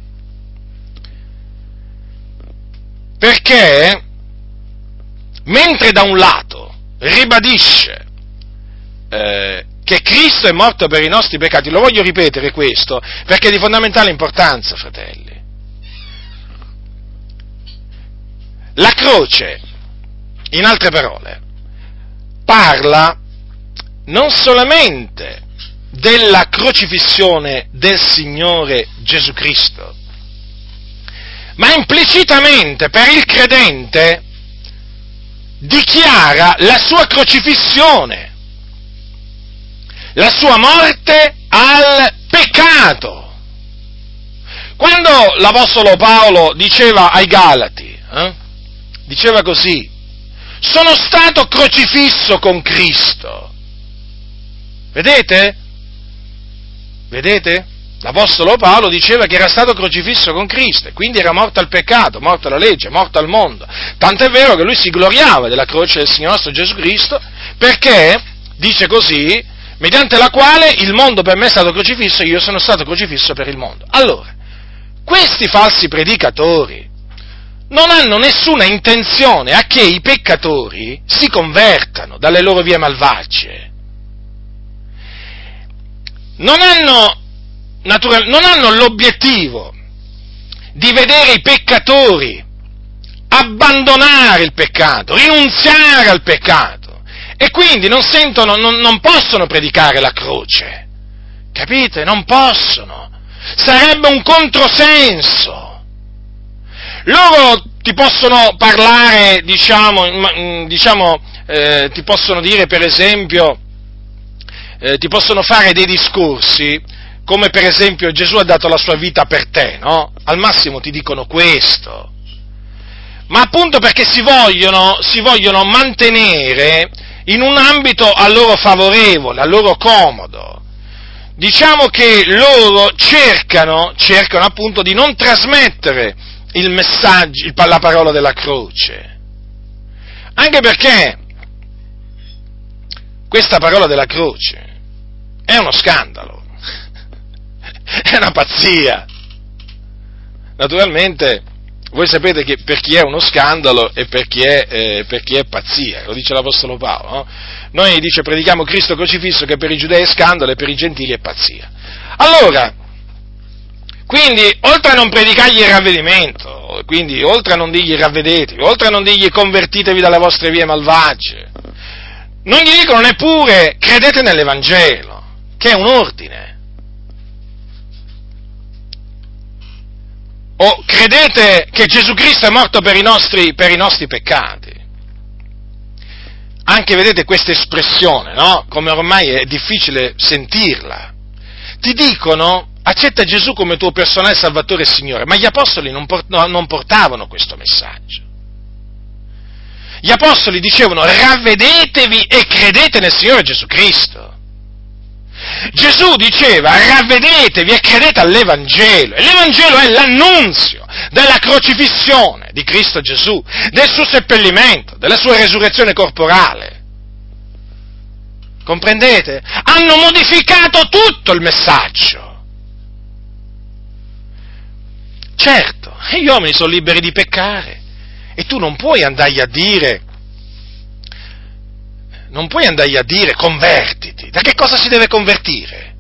Perché mentre da un lato ribadisce eh, che Cristo è morto per i nostri peccati, lo voglio ripetere questo, perché è di fondamentale importanza, fratelli. La croce in altre parole, parla non solamente della crocifissione del Signore Gesù Cristo, ma implicitamente per il credente dichiara la sua crocifissione, la sua morte al peccato. Quando l'Apostolo Paolo diceva ai Galati, eh, diceva così, sono stato crocifisso con Cristo. Vedete? Vedete? L'Apostolo Paolo diceva che era stato crocifisso con Cristo, e quindi era morto al peccato, morto alla legge, morto al mondo. Tant'è vero che lui si gloriava della croce del Signore nostro Gesù Cristo, perché, dice così, mediante la quale il mondo per me è stato crocifisso e io sono stato crocifisso per il mondo. Allora, questi falsi predicatori non hanno nessuna intenzione a che i peccatori si convertano dalle loro vie malvagie. Non hanno, natural, non hanno l'obiettivo di vedere i peccatori abbandonare il peccato, rinunziare al peccato e quindi non sentono, non, non possono predicare la croce. Capite? Non possono sarebbe un controsenso. Loro ti possono parlare, diciamo, mm, diciamo eh, ti possono dire per esempio, eh, ti possono fare dei discorsi, come per esempio Gesù ha dato la sua vita per te, no? Al massimo ti dicono questo. Ma appunto perché si vogliono, si vogliono mantenere in un ambito a loro favorevole, a loro comodo diciamo che loro cercano, cercano appunto di non trasmettere il messaggio, la parola della croce. Anche perché questa parola della croce è uno scandalo, è una pazzia. Naturalmente voi sapete che per chi è uno scandalo e per chi è, eh, per chi è pazzia, lo dice l'Apostolo Paolo. No? Noi dice predichiamo Cristo crocifisso che per i giudei è scandalo e per i gentili è pazzia. Allora, quindi, oltre a non predicargli il ravvedimento, quindi oltre a non dirgli ravvedetevi, oltre a non dirgli convertitevi dalle vostre vie malvagie, non gli dicono neppure credete nell'Evangelo, che è un ordine. O credete che Gesù Cristo è morto per i nostri, per i nostri peccati. Anche vedete questa espressione, no? Come ormai è difficile sentirla. Ti dicono accetta Gesù come tuo personale Salvatore e Signore, ma gli apostoli non, portavano questo messaggio. Gli apostoli dicevano ravvedetevi e credete nel Signore Gesù Cristo. Gesù diceva ravvedetevi e credete all'Evangelo. E l'Evangelo è l'annunzio della crocifissione di Cristo Gesù, del suo seppellimento, della sua resurrezione corporale. Comprendete? Hanno modificato tutto il messaggio. Certo, gli uomini sono liberi di peccare e tu non puoi andargli a dire non puoi andargli a dire convertiti. Da che cosa si deve convertire?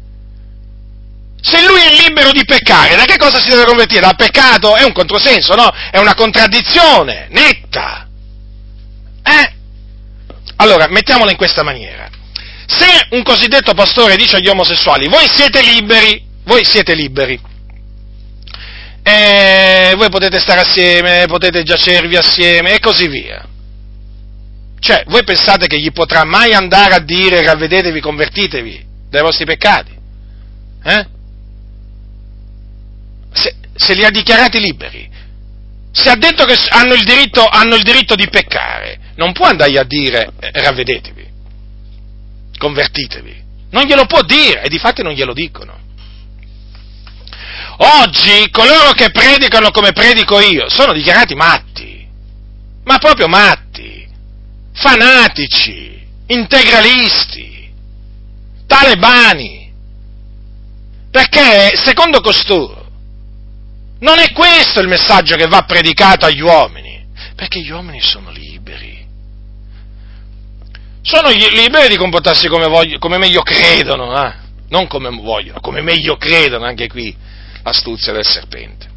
Se lui è libero di peccare, da che cosa si deve convertire? Dal peccato? È un controsenso, no? È una contraddizione netta. Eh? Allora, mettiamola in questa maniera. Se un cosiddetto pastore dice agli omosessuali, voi siete liberi, voi siete liberi, e voi potete stare assieme, potete giacervi assieme e così via. Cioè, voi pensate che gli potrà mai andare a dire ravvedetevi, convertitevi dai vostri peccati? Eh? Se, se, li ha dichiarati liberi, se ha detto che hanno il diritto, hanno il diritto di peccare, non può andargli a dire eh, ravvedetevi, convertitevi. Non glielo può dire e di fatti non glielo dicono. Oggi coloro che predicano come predico io sono dichiarati matti, ma proprio matti fanatici, integralisti, talebani, perché secondo costoro non è questo il messaggio che va predicato agli uomini, perché gli uomini sono liberi. Sono liberi di comportarsi come, voglio, come meglio credono, eh? non come vogliono, come meglio credono, anche qui l'astuzia del serpente.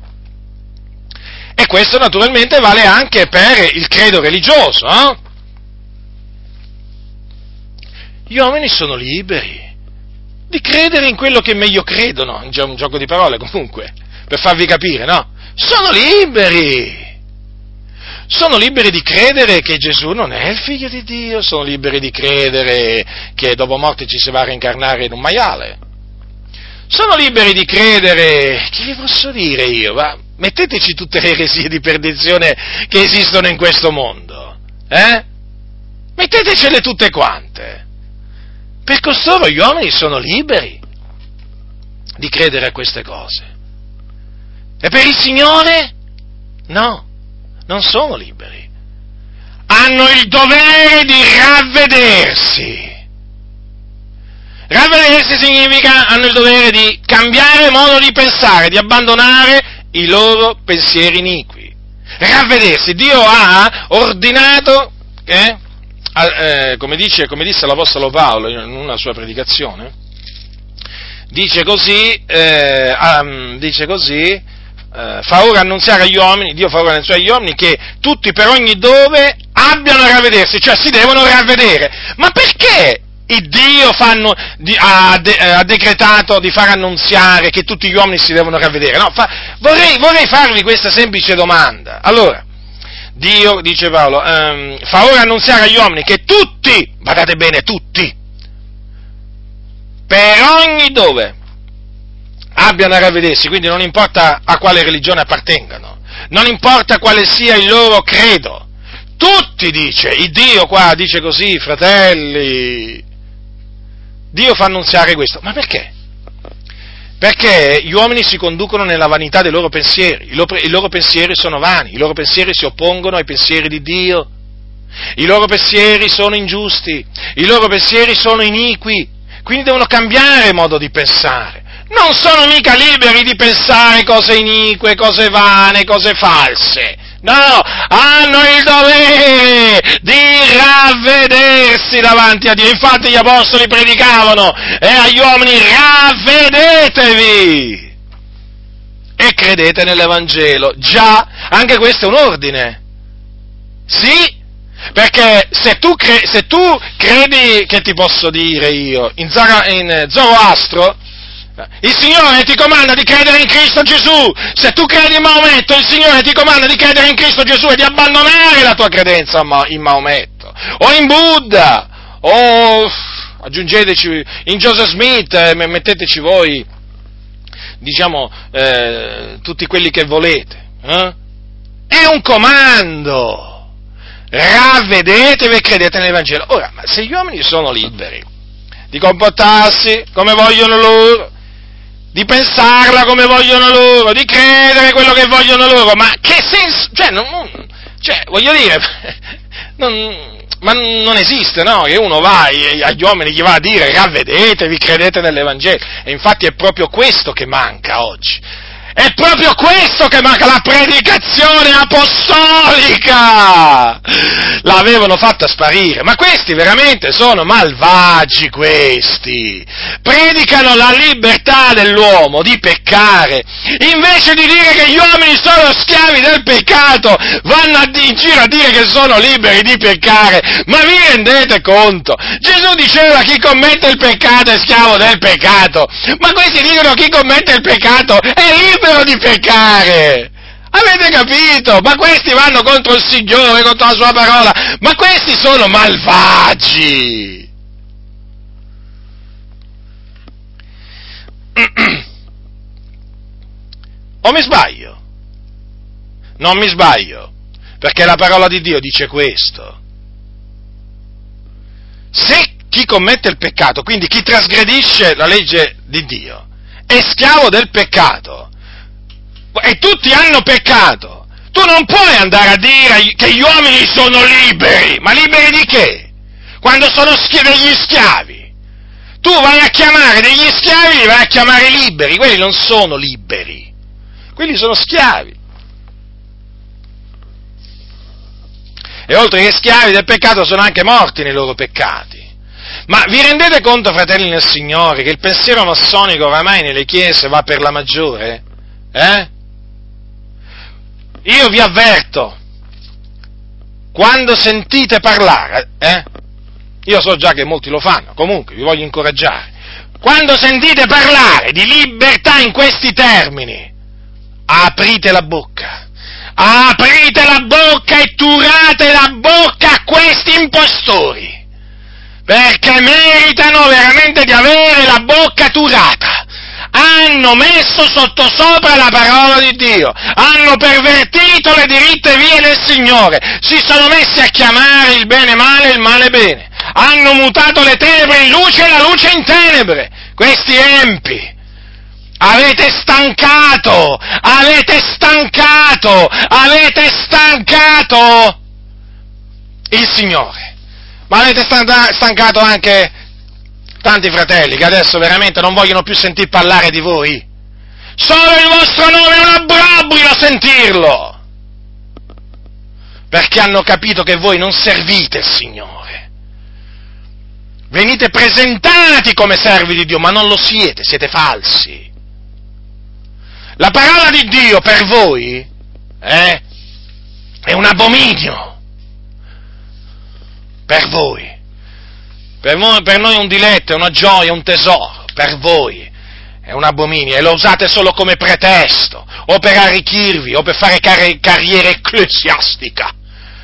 E questo naturalmente vale anche per il credo religioso, eh? Gli uomini sono liberi di credere in quello che meglio credono, è un gioco di parole comunque, per farvi capire, no? sono liberi. Sono liberi di credere che Gesù non è il figlio di Dio, sono liberi di credere che dopo morte ci si va a reincarnare in un maiale. Sono liberi di credere, che vi posso dire io, ma metteteci tutte le eresie di perdizione che esistono in questo mondo, eh? Mettetecele tutte quante. Per costoro gli uomini sono liberi di credere a queste cose. E per il Signore? No non sono liberi. Hanno il dovere di ravvedersi. Ravvedersi significa hanno il dovere di cambiare modo di pensare, di abbandonare i loro pensieri iniqui. Ravvedersi. Dio ha ordinato, eh, eh, come, dice, come disse l'Apostolo Paolo in una sua predicazione, dice così, eh, um, dice così eh, fa ora annunziare agli uomini, Dio fa ora annunziare agli uomini che tutti per ogni dove abbiano a ravvedersi, cioè si devono ravvedere. Ma perché il Dio fanno, ha, de, ha, decretato di far annunziare che tutti gli uomini si devono ravvedere? No, fa, vorrei, vorrei, farvi questa semplice domanda. Allora, Dio, dice Paolo, ehm, fa ora annunziare agli uomini che tutti, badate bene, tutti, per ogni dove abbiano a ravvedersi, quindi non importa a quale religione appartengano, non importa quale sia il loro credo, tutti dice, il Dio qua dice così, fratelli, Dio fa annunziare questo, ma perché? Perché gli uomini si conducono nella vanità dei loro pensieri, i loro, i loro pensieri sono vani, i loro pensieri si oppongono ai pensieri di Dio, i loro pensieri sono ingiusti, i loro pensieri sono iniqui, quindi devono cambiare modo di pensare. Non sono mica liberi di pensare cose inique, cose vane, cose false. No, hanno il dovere di ravvedersi davanti a Dio. Infatti gli apostoli predicavano e eh, agli uomini ravvedetevi e credete nell'Evangelo. Già, anche questo è un ordine. Sì, perché se tu, cre- se tu credi, che ti posso dire io, in, Zara- in Zoroastro, il Signore ti comanda di credere in Cristo Gesù. Se tu credi in Maometto, il Signore ti comanda di credere in Cristo Gesù e di abbandonare la tua credenza in Maometto. O in Buddha. O aggiungeteci in Joseph Smith, eh, metteteci voi, diciamo, eh, tutti quelli che volete. Eh? È un comando. Ravvedetevi e credete nell'Evangelo. Ora, ma se gli uomini sono liberi di comportarsi come vogliono loro, di pensarla come vogliono loro, di credere quello che vogliono loro, ma che senso, cioè, non, cioè voglio dire, non, ma non esiste, no? Che uno va agli uomini gli va a dire ravvedetevi, credete nell'Evangelo, e infatti è proprio questo che manca oggi è proprio questo che manca, la predicazione apostolica! L'avevano fatta sparire, ma questi veramente sono malvagi questi! Predicano la libertà dell'uomo di peccare, invece di dire che gli uomini sono schiavi del peccato, vanno in giro a dire che sono liberi di peccare, ma vi rendete conto? Gesù diceva chi commette il peccato è schiavo del peccato, ma questi dicono chi commette il peccato è libero libero di peccare. Avete capito? Ma questi vanno contro il Signore, contro la sua parola, ma questi sono malvagi. O mi sbaglio? Non mi sbaglio, perché la parola di Dio dice questo. Se chi commette il peccato, quindi chi trasgredisce la legge di Dio, è schiavo del peccato, e tutti hanno peccato. Tu non puoi andare a dire che gli uomini sono liberi, ma liberi di che? Quando sono schi- degli schiavi. Tu vai a chiamare degli schiavi, li vai a chiamare liberi, quelli non sono liberi, quelli sono schiavi. E oltre che schiavi del peccato sono anche morti nei loro peccati. Ma vi rendete conto, fratelli nel Signore, che il pensiero massonico oramai nelle chiese va per la maggiore? Eh? Io vi avverto, quando sentite parlare, eh, io so già che molti lo fanno, comunque vi voglio incoraggiare, quando sentite parlare di libertà in questi termini, aprite la bocca, aprite la bocca e turate la bocca a questi impostori, perché meritano veramente di avere la bocca turata hanno messo sottosopra la parola di Dio, hanno pervertito le diritte vie del Signore, si sono messi a chiamare il bene male e il male bene, hanno mutato le tenebre in luce e la luce in tenebre, questi empi. Avete stancato, avete stancato, avete stancato il Signore, ma avete stancato anche tanti fratelli che adesso veramente non vogliono più sentir parlare di voi. Solo il vostro nome è un obbrobrio sentirlo. Perché hanno capito che voi non servite il Signore. Venite presentati come servi di Dio, ma non lo siete, siete falsi. La parola di Dio per voi eh, è un abominio. Per voi. Per noi, per noi, è un diletto, è una gioia, un tesoro, per voi è un abominio e lo usate solo come pretesto, o per arricchirvi, o per fare car- carriera ecclesiastica.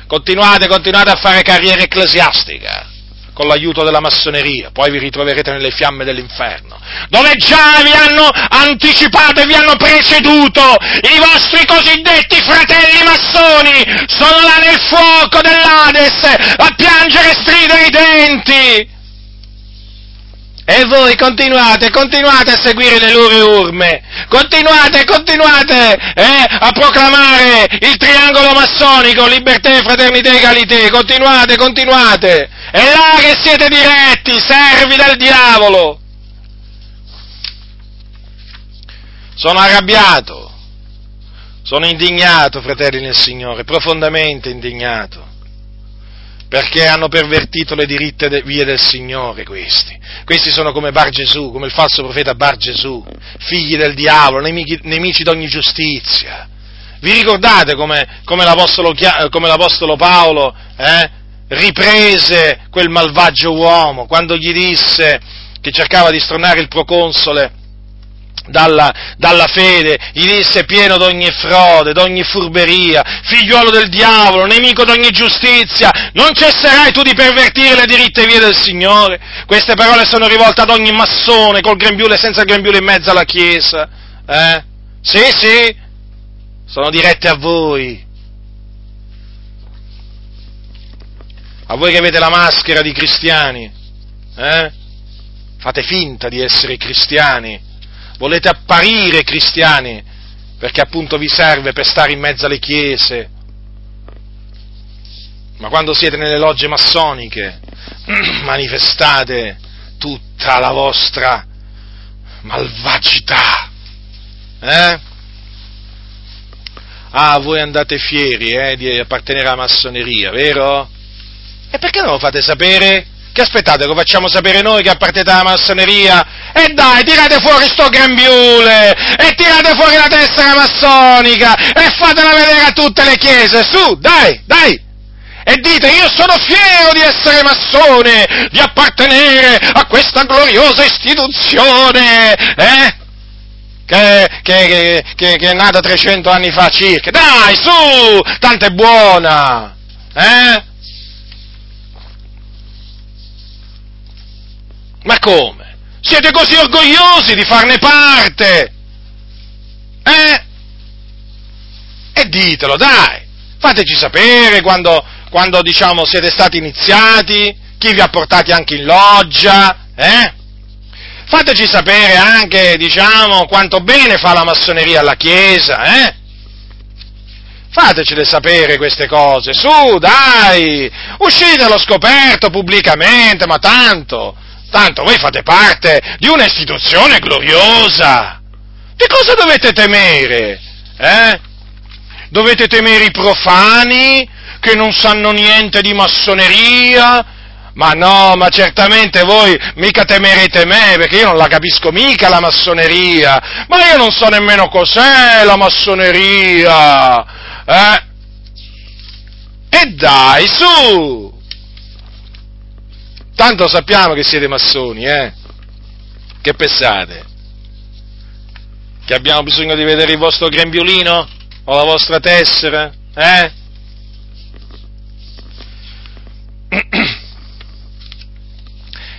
Continuate, continuate a fare carriera ecclesiastica con l'aiuto della massoneria, poi vi ritroverete nelle fiamme dell'inferno, dove già vi hanno anticipato e vi hanno preceduto i vostri cosiddetti fratelli massoni, sono là nel fuoco dell'Ades a piangere e stridere i denti. E voi continuate, continuate a seguire le loro urme, continuate, continuate eh, a proclamare il triangolo massonico, libertà, fraternità e egalité, continuate, continuate. È là che siete diretti, servi del diavolo. Sono arrabbiato, sono indignato, fratelli nel Signore, profondamente indignato perché hanno pervertito le diritte de- vie del Signore questi. Questi sono come Bar Gesù, come il falso profeta Bar Gesù, figli del diavolo, nemici, nemici d'ogni giustizia. Vi ricordate come, come, l'Apostolo, come l'Apostolo, Paolo eh, riprese quel malvagio uomo quando gli disse che cercava di stronare il proconsole dalla, dalla, fede, gli disse pieno d'ogni frode, d'ogni furberia, figliuolo del diavolo, nemico d'ogni giustizia, non cesserai tu di pervertire le diritte vie del Signore? Queste parole sono rivolte ad ogni massone, col grembiule e senza grembiule in mezzo alla Chiesa. Eh? Sì, sì, sono dirette a voi. A voi che avete la maschera di cristiani, eh? Fate finta di essere cristiani volete apparire cristiani, perché appunto vi serve per stare in mezzo alle chiese. Ma quando siete nelle logge massoniche, manifestate tutta la vostra malvagità. Eh? Ah, voi andate fieri eh, di appartenere alla massoneria, vero? E perché non lo fate sapere? Che aspettate, lo facciamo sapere noi che appartenete alla massoneria? E dai, tirate fuori sto grembiule! E tirate fuori la tessera massonica! E fatela vedere a tutte le chiese! Su, dai, dai! E dite, io sono fiero di essere massone, di appartenere a questa gloriosa istituzione, eh? Che, che, che, che, è nata 300 anni fa circa. Dai, su, tanto è buona, eh? Ma come? Siete così orgogliosi di farne parte? Eh? E ditelo, dai! Fateci sapere quando, quando diciamo, siete stati iniziati, chi vi ha portati anche in loggia, eh? Fateci sapere anche, diciamo, quanto bene fa la massoneria alla Chiesa, eh? Fatecele sapere queste cose, su, dai! Uscite allo scoperto pubblicamente, ma tanto! Tanto voi fate parte di un'istituzione gloriosa. Di cosa dovete temere? Eh? Dovete temere i profani che non sanno niente di massoneria? Ma no, ma certamente voi mica temerete me, perché io non la capisco mica la massoneria. Ma io non so nemmeno cos'è la massoneria. Eh? E dai, su! Tanto sappiamo che siete massoni, eh? Che pensate? Che abbiamo bisogno di vedere il vostro grembiulino o la vostra tessera? Eh?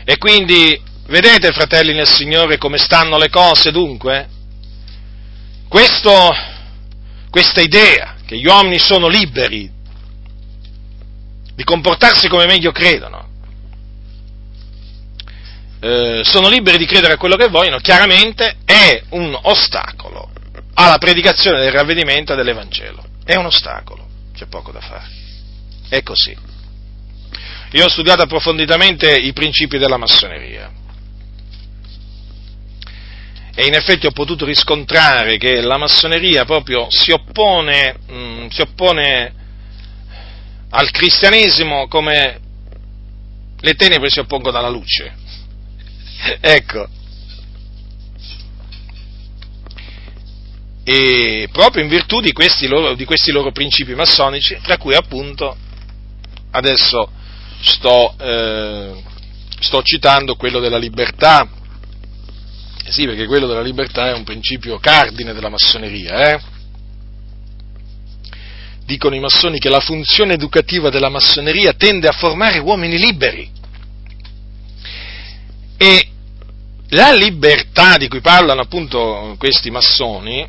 E quindi, vedete, fratelli nel Signore, come stanno le cose dunque? Questo, questa idea che gli uomini sono liberi di comportarsi come meglio credono, eh, sono liberi di credere a quello che vogliono, chiaramente è un ostacolo alla predicazione del ravvedimento e dell'Evangelo. È un ostacolo, c'è poco da fare. È così. Io ho studiato approfonditamente i principi della massoneria e in effetti ho potuto riscontrare che la massoneria proprio si oppone, mh, mm, si oppone al cristianesimo come le tenebre si oppongono alla luce. ecco. E proprio in virtù di questi, loro, di questi loro principi massonici, tra cui appunto adesso sto, eh, sto citando quello della libertà, eh sì, perché quello della libertà è un principio cardine della massoneria, eh? Dicono i massoni che la funzione educativa della massoneria tende a formare uomini liberi. E la libertà di cui parlano appunto questi massoni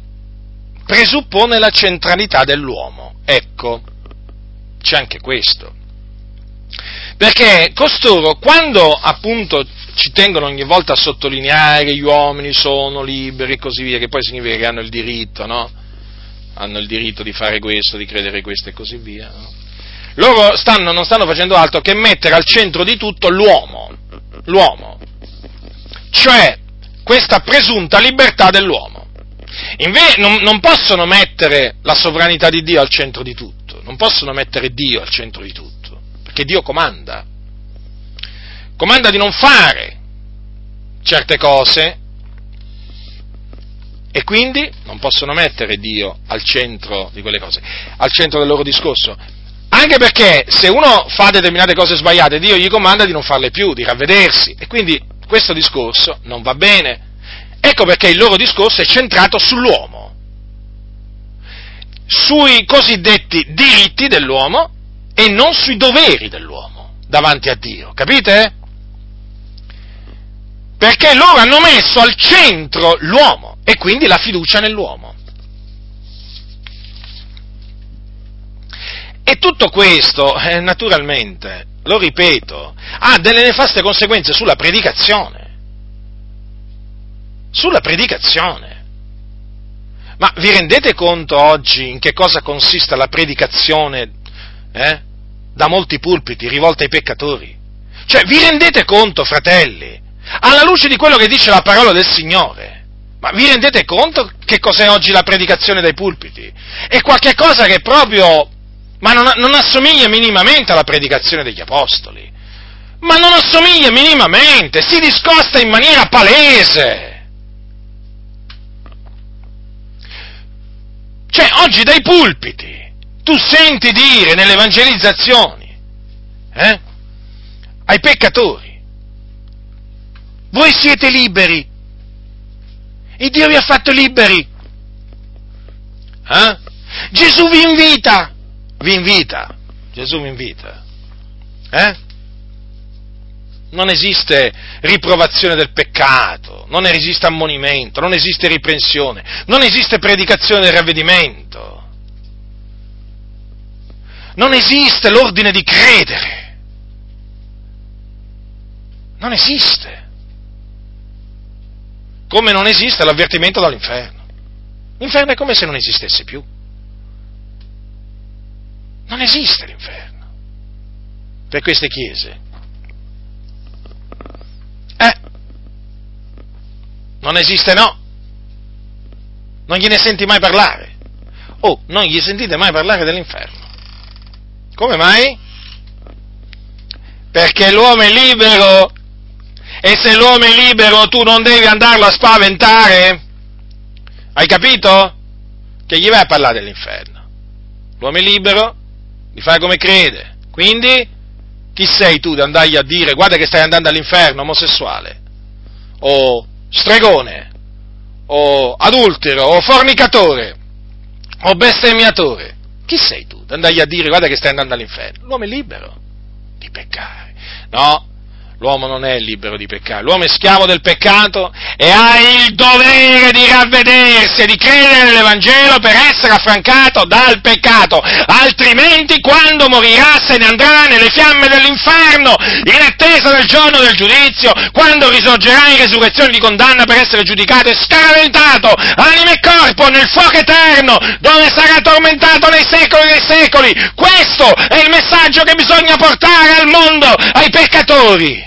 presuppone la centralità dell'uomo. Ecco, c'è anche questo. Perché costoro, quando appunto ci tengono ogni volta a sottolineare che gli uomini sono liberi e così via, che poi significa che hanno il diritto, no? Hanno il diritto di fare questo, di credere questo e così via. No? Loro stanno, non stanno facendo altro che mettere al centro di tutto l'uomo, l'uomo, cioè questa presunta libertà dell'uomo. Invece non, non possono mettere la sovranità di Dio al centro di tutto, non possono mettere Dio al centro di tutto che Dio comanda. Comanda di non fare certe cose e quindi non possono mettere Dio al centro di quelle cose, al centro del loro discorso. Anche perché se uno fa determinate cose sbagliate, Dio gli comanda di non farle più, di ravvedersi. E quindi questo discorso non va bene. Ecco perché il loro discorso è centrato sull'uomo, sui cosiddetti diritti dell'uomo e non sui doveri dell'uomo davanti a Dio, capite? Perché loro hanno messo al centro l'uomo e quindi la fiducia nell'uomo. E tutto questo, eh, naturalmente, lo ripeto, ha delle nefaste conseguenze sulla predicazione. Sulla predicazione. Ma vi rendete conto oggi in che cosa consiste la predicazione eh, da molti pulpiti rivolta ai peccatori. Cioè, vi rendete conto, fratelli, alla luce di quello che dice la parola del Signore, ma vi rendete conto che cos'è oggi la predicazione dai pulpiti? È qualcosa che proprio, ma non, non assomiglia minimamente alla predicazione degli apostoli, ma non assomiglia minimamente, si discosta in maniera palese. Cioè, oggi dai pulpiti tu senti dire nelle evangelizzazioni eh, ai peccatori, voi siete liberi, il Dio vi ha fatto liberi, eh? Gesù vi invita, vi invita, Gesù vi invita, eh? Non esiste riprovazione del peccato, non esiste ammonimento, non esiste riprensione, non esiste predicazione del ravvedimento non esiste l'ordine di credere. Non esiste. Come non esiste l'avvertimento dall'inferno. L'inferno è come se non esistesse più. Non esiste l'inferno per queste chiese. Eh, non esiste no. Non gliene senti mai parlare. Oh, non gli sentite mai parlare dell'inferno. Come mai? Perché l'uomo è libero e se l'uomo è libero tu non devi andarlo a spaventare. Hai capito? Che gli vai a parlare dell'inferno. L'uomo è libero di fare come crede. Quindi chi sei tu di andargli a dire guarda che stai andando all'inferno omosessuale? O stregone? o adultero, o fornicatore, o bestemmiatore, chi sei tu? Andagli a dire guarda che stai andando all'inferno. L'uomo è libero di peccare. No, L'uomo non è libero di peccare, l'uomo è schiavo del peccato e ha il dovere di ravvedersi e di credere nell'Evangelo per essere affrancato dal peccato, altrimenti quando morirà se ne andrà nelle fiamme dell'inferno, in attesa del giorno del giudizio, quando risorgerà in resurrezione di condanna per essere giudicato e scaraventato, anima e corpo, nel fuoco eterno, dove sarà tormentato nei secoli dei secoli. Questo è il messaggio che bisogna portare al mondo, ai peccatori.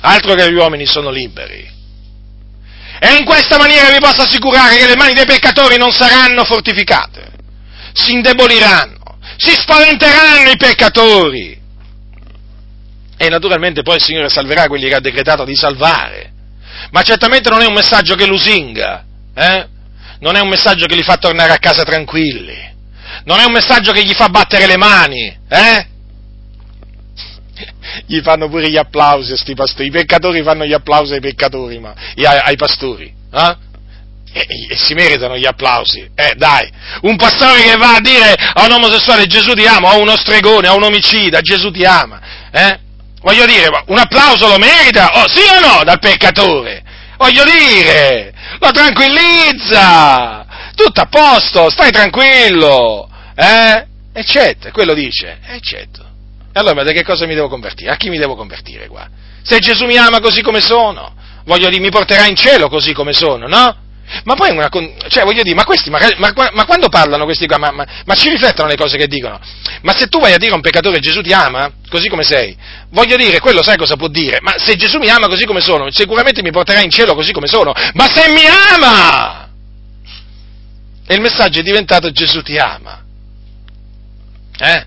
Altro che gli uomini sono liberi. E in questa maniera vi posso assicurare che le mani dei peccatori non saranno fortificate, si indeboliranno, si spaventeranno i peccatori. E naturalmente poi il Signore salverà quelli che ha decretato di salvare. Ma certamente non è un messaggio che lusinga, eh? non è un messaggio che li fa tornare a casa tranquilli, non è un messaggio che gli fa battere le mani, eh? Gli fanno pure gli applausi a sti pastori, i peccatori fanno gli applausi ai peccatori, ma, ai, ai pastori, eh? E, e, si meritano gli applausi, eh dai, un pastore che va a dire a un omosessuale Gesù ti ama, a uno stregone, a un omicida, Gesù ti ama, eh? Voglio dire, un applauso lo merita, oh, sì o no, dal peccatore? Voglio dire, lo tranquillizza, tutto a posto, stai tranquillo, eh? Eccetto, quello dice, eccetto. E allora, da che cosa mi devo convertire? A chi mi devo convertire qua? Se Gesù mi ama così come sono, voglio dire, mi porterà in cielo così come sono, no? Ma poi una, cioè voglio dire, ma questi, ma, ma, ma quando parlano questi qua, ma, ma, ci riflettono le cose che dicono? Ma se tu vai a dire a un peccatore Gesù ti ama, così come sei, voglio dire, quello sai cosa può dire? Ma se Gesù mi ama così come sono, sicuramente mi porterà in cielo così come sono, ma se mi ama! E il messaggio è diventato Gesù ti ama. Eh?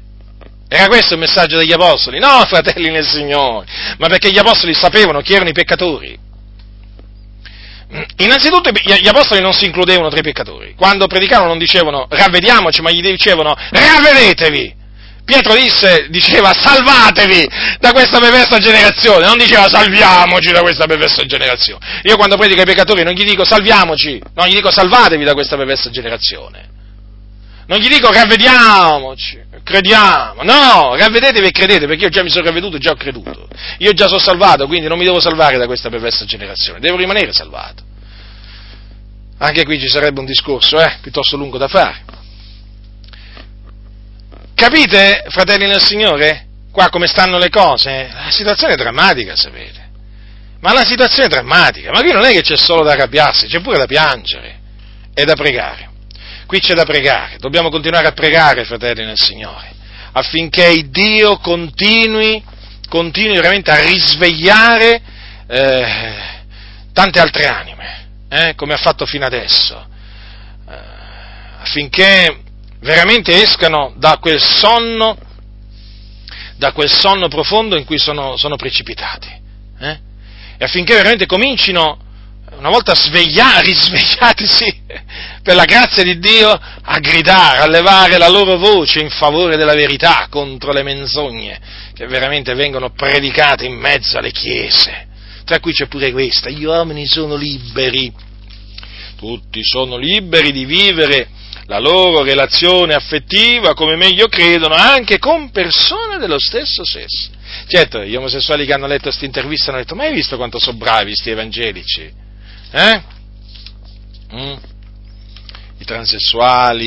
Era questo il messaggio degli apostoli? No, fratelli nel Signore, ma perché gli apostoli sapevano chi erano i peccatori. Innanzitutto gli apostoli non si includevano tra i peccatori. Quando predicavano non dicevano ravvediamoci, ma gli dicevano ravvedetevi. Pietro disse, diceva salvatevi da questa perversa generazione, non diceva salviamoci da questa perversa generazione. Io quando predico ai peccatori non gli dico salviamoci, no, gli dico salvatevi da questa perversa generazione. Non gli dico ravvediamoci, crediamo, no, ravvedetevi e credete, perché io già mi sono ravveduto e già ho creduto. Io già sono salvato, quindi non mi devo salvare da questa perversa generazione, devo rimanere salvato. Anche qui ci sarebbe un discorso, eh, piuttosto lungo da fare. Capite, fratelli nel Signore? Qua come stanno le cose? La situazione è drammatica, sapete. Ma la situazione è drammatica, ma qui non è che c'è solo da arrabbiarsi, c'è pure da piangere e da pregare. Qui c'è da pregare, dobbiamo continuare a pregare, fratelli nel Signore, affinché Dio continui, continui veramente a risvegliare eh, tante altre anime, eh, come ha fatto fino adesso, eh, affinché veramente escano da quel sonno, da quel sonno profondo in cui sono, sono precipitati, eh, e affinché veramente comincino una volta svegliati, risvegliatisi per la grazia di Dio, a gridare, a levare la loro voce in favore della verità contro le menzogne che veramente vengono predicate in mezzo alle chiese. Tra cui c'è pure questa, gli uomini sono liberi, tutti sono liberi di vivere la loro relazione affettiva come meglio credono, anche con persone dello stesso sesso. Certo, gli omosessuali che hanno letto questa intervista hanno detto, ma hai visto quanto sono bravi questi evangelici? Eh? Mm? I transessuali,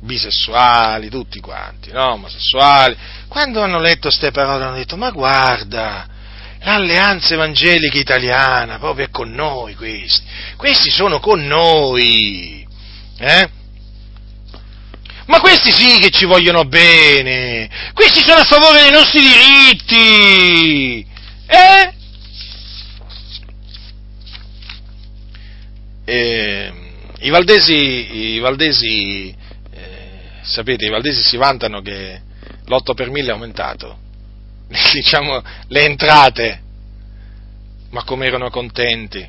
bisessuali, tutti quanti, no? omosessuali, quando hanno letto queste parole hanno detto, ma guarda, l'alleanza evangelica italiana proprio è con noi questi, questi sono con noi, eh? Ma questi sì che ci vogliono bene, questi sono a favore dei nostri diritti, eh? Eh, i valdesi, i valdesi eh, sapete, i valdesi si vantano che l'8 per 1000 è aumentato, diciamo, le entrate, ma come erano contenti.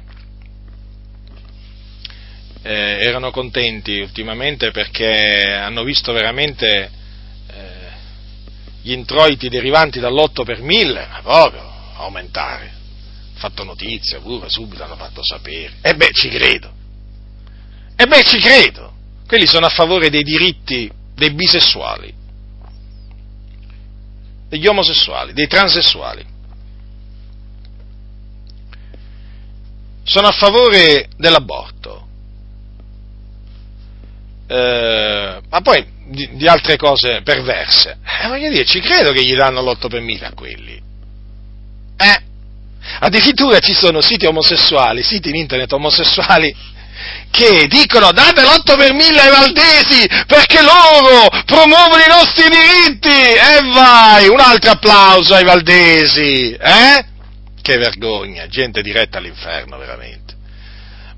Eh, erano contenti ultimamente perché hanno visto veramente eh, gli introiti derivanti dall'8 per 1000 proprio aumentare fatto notizia, pure subito hanno fatto sapere. E beh, ci credo. E beh, ci credo. Quelli sono a favore dei diritti dei bisessuali, degli omosessuali, dei transessuali. Sono a favore dell'aborto. Eh, ma poi di, di, altre cose perverse. Eh, voglio dire, ci credo che gli danno l'8 per mille a quelli. Eh? Addirittura ci sono siti omosessuali, siti in internet omosessuali che dicono date l'8 per mille ai valdesi perché loro promuovono i nostri diritti e vai, un altro applauso ai valdesi, eh? Che vergogna, gente diretta all'inferno veramente.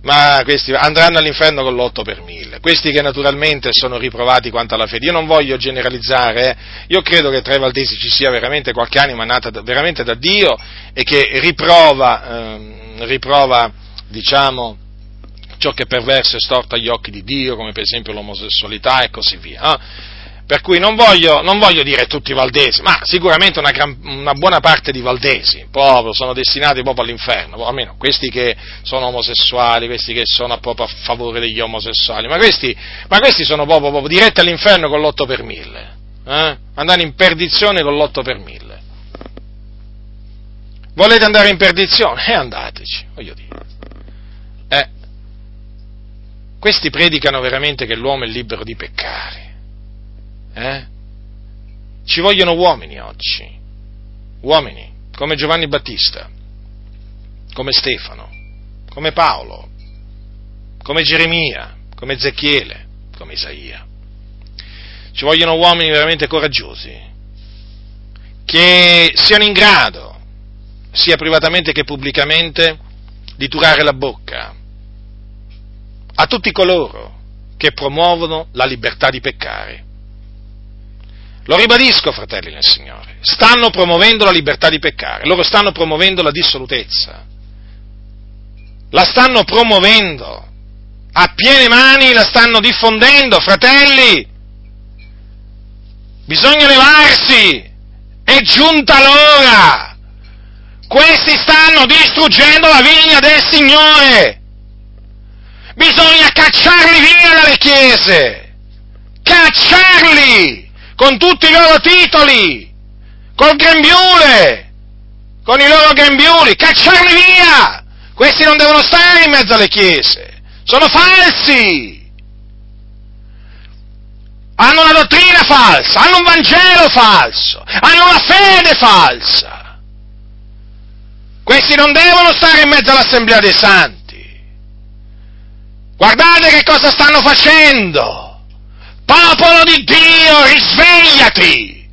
Ma questi andranno all'inferno con l'8 per mille, questi che naturalmente sono riprovati quanto alla fede. Io non voglio generalizzare, eh? io credo che tra i valdesi ci sia veramente qualche anima nata da, veramente da Dio e che riprova, ehm, riprova diciamo, ciò che è perverso e storto agli occhi di Dio, come per esempio l'omosessualità e così via. Eh? Per cui non voglio, non voglio, dire tutti i valdesi, ma sicuramente una, gran, una, buona parte di valdesi proprio sono destinati proprio all'inferno, almeno questi che sono omosessuali, questi che sono proprio a favore degli omosessuali, ma questi, ma questi sono proprio, proprio, diretti all'inferno con l'8 per mille, eh? andare in perdizione con l'8 per mille. Volete andare in perdizione? E eh, andateci, voglio dire. Eh, questi predicano veramente che l'uomo è libero di peccare. Eh? Ci vogliono uomini oggi, uomini come Giovanni Battista, come Stefano, come Paolo, come Geremia, come Ezechiele, come Isaia. Ci vogliono uomini veramente coraggiosi, che siano in grado, sia privatamente che pubblicamente, di turare la bocca a tutti coloro che promuovono la libertà di peccare. Lo ribadisco, fratelli nel Signore, stanno promuovendo la libertà di peccare, loro stanno promuovendo la dissolutezza, la stanno promuovendo, a piene mani la stanno diffondendo, fratelli, bisogna levarsi, è giunta l'ora, questi stanno distruggendo la vigna del Signore, Bisogna cacciarli via dalle chiese! Cacciarli! Con tutti i loro titoli! Col grembiule! Con i loro grembiuli! Cacciarli via! Questi non devono stare in mezzo alle chiese! Sono falsi! Hanno una dottrina falsa, hanno un Vangelo falso, hanno una fede falsa. Questi non devono stare in mezzo all'Assemblea dei Santi. Guardate che cosa stanno facendo! Popolo di Dio, risvegliati!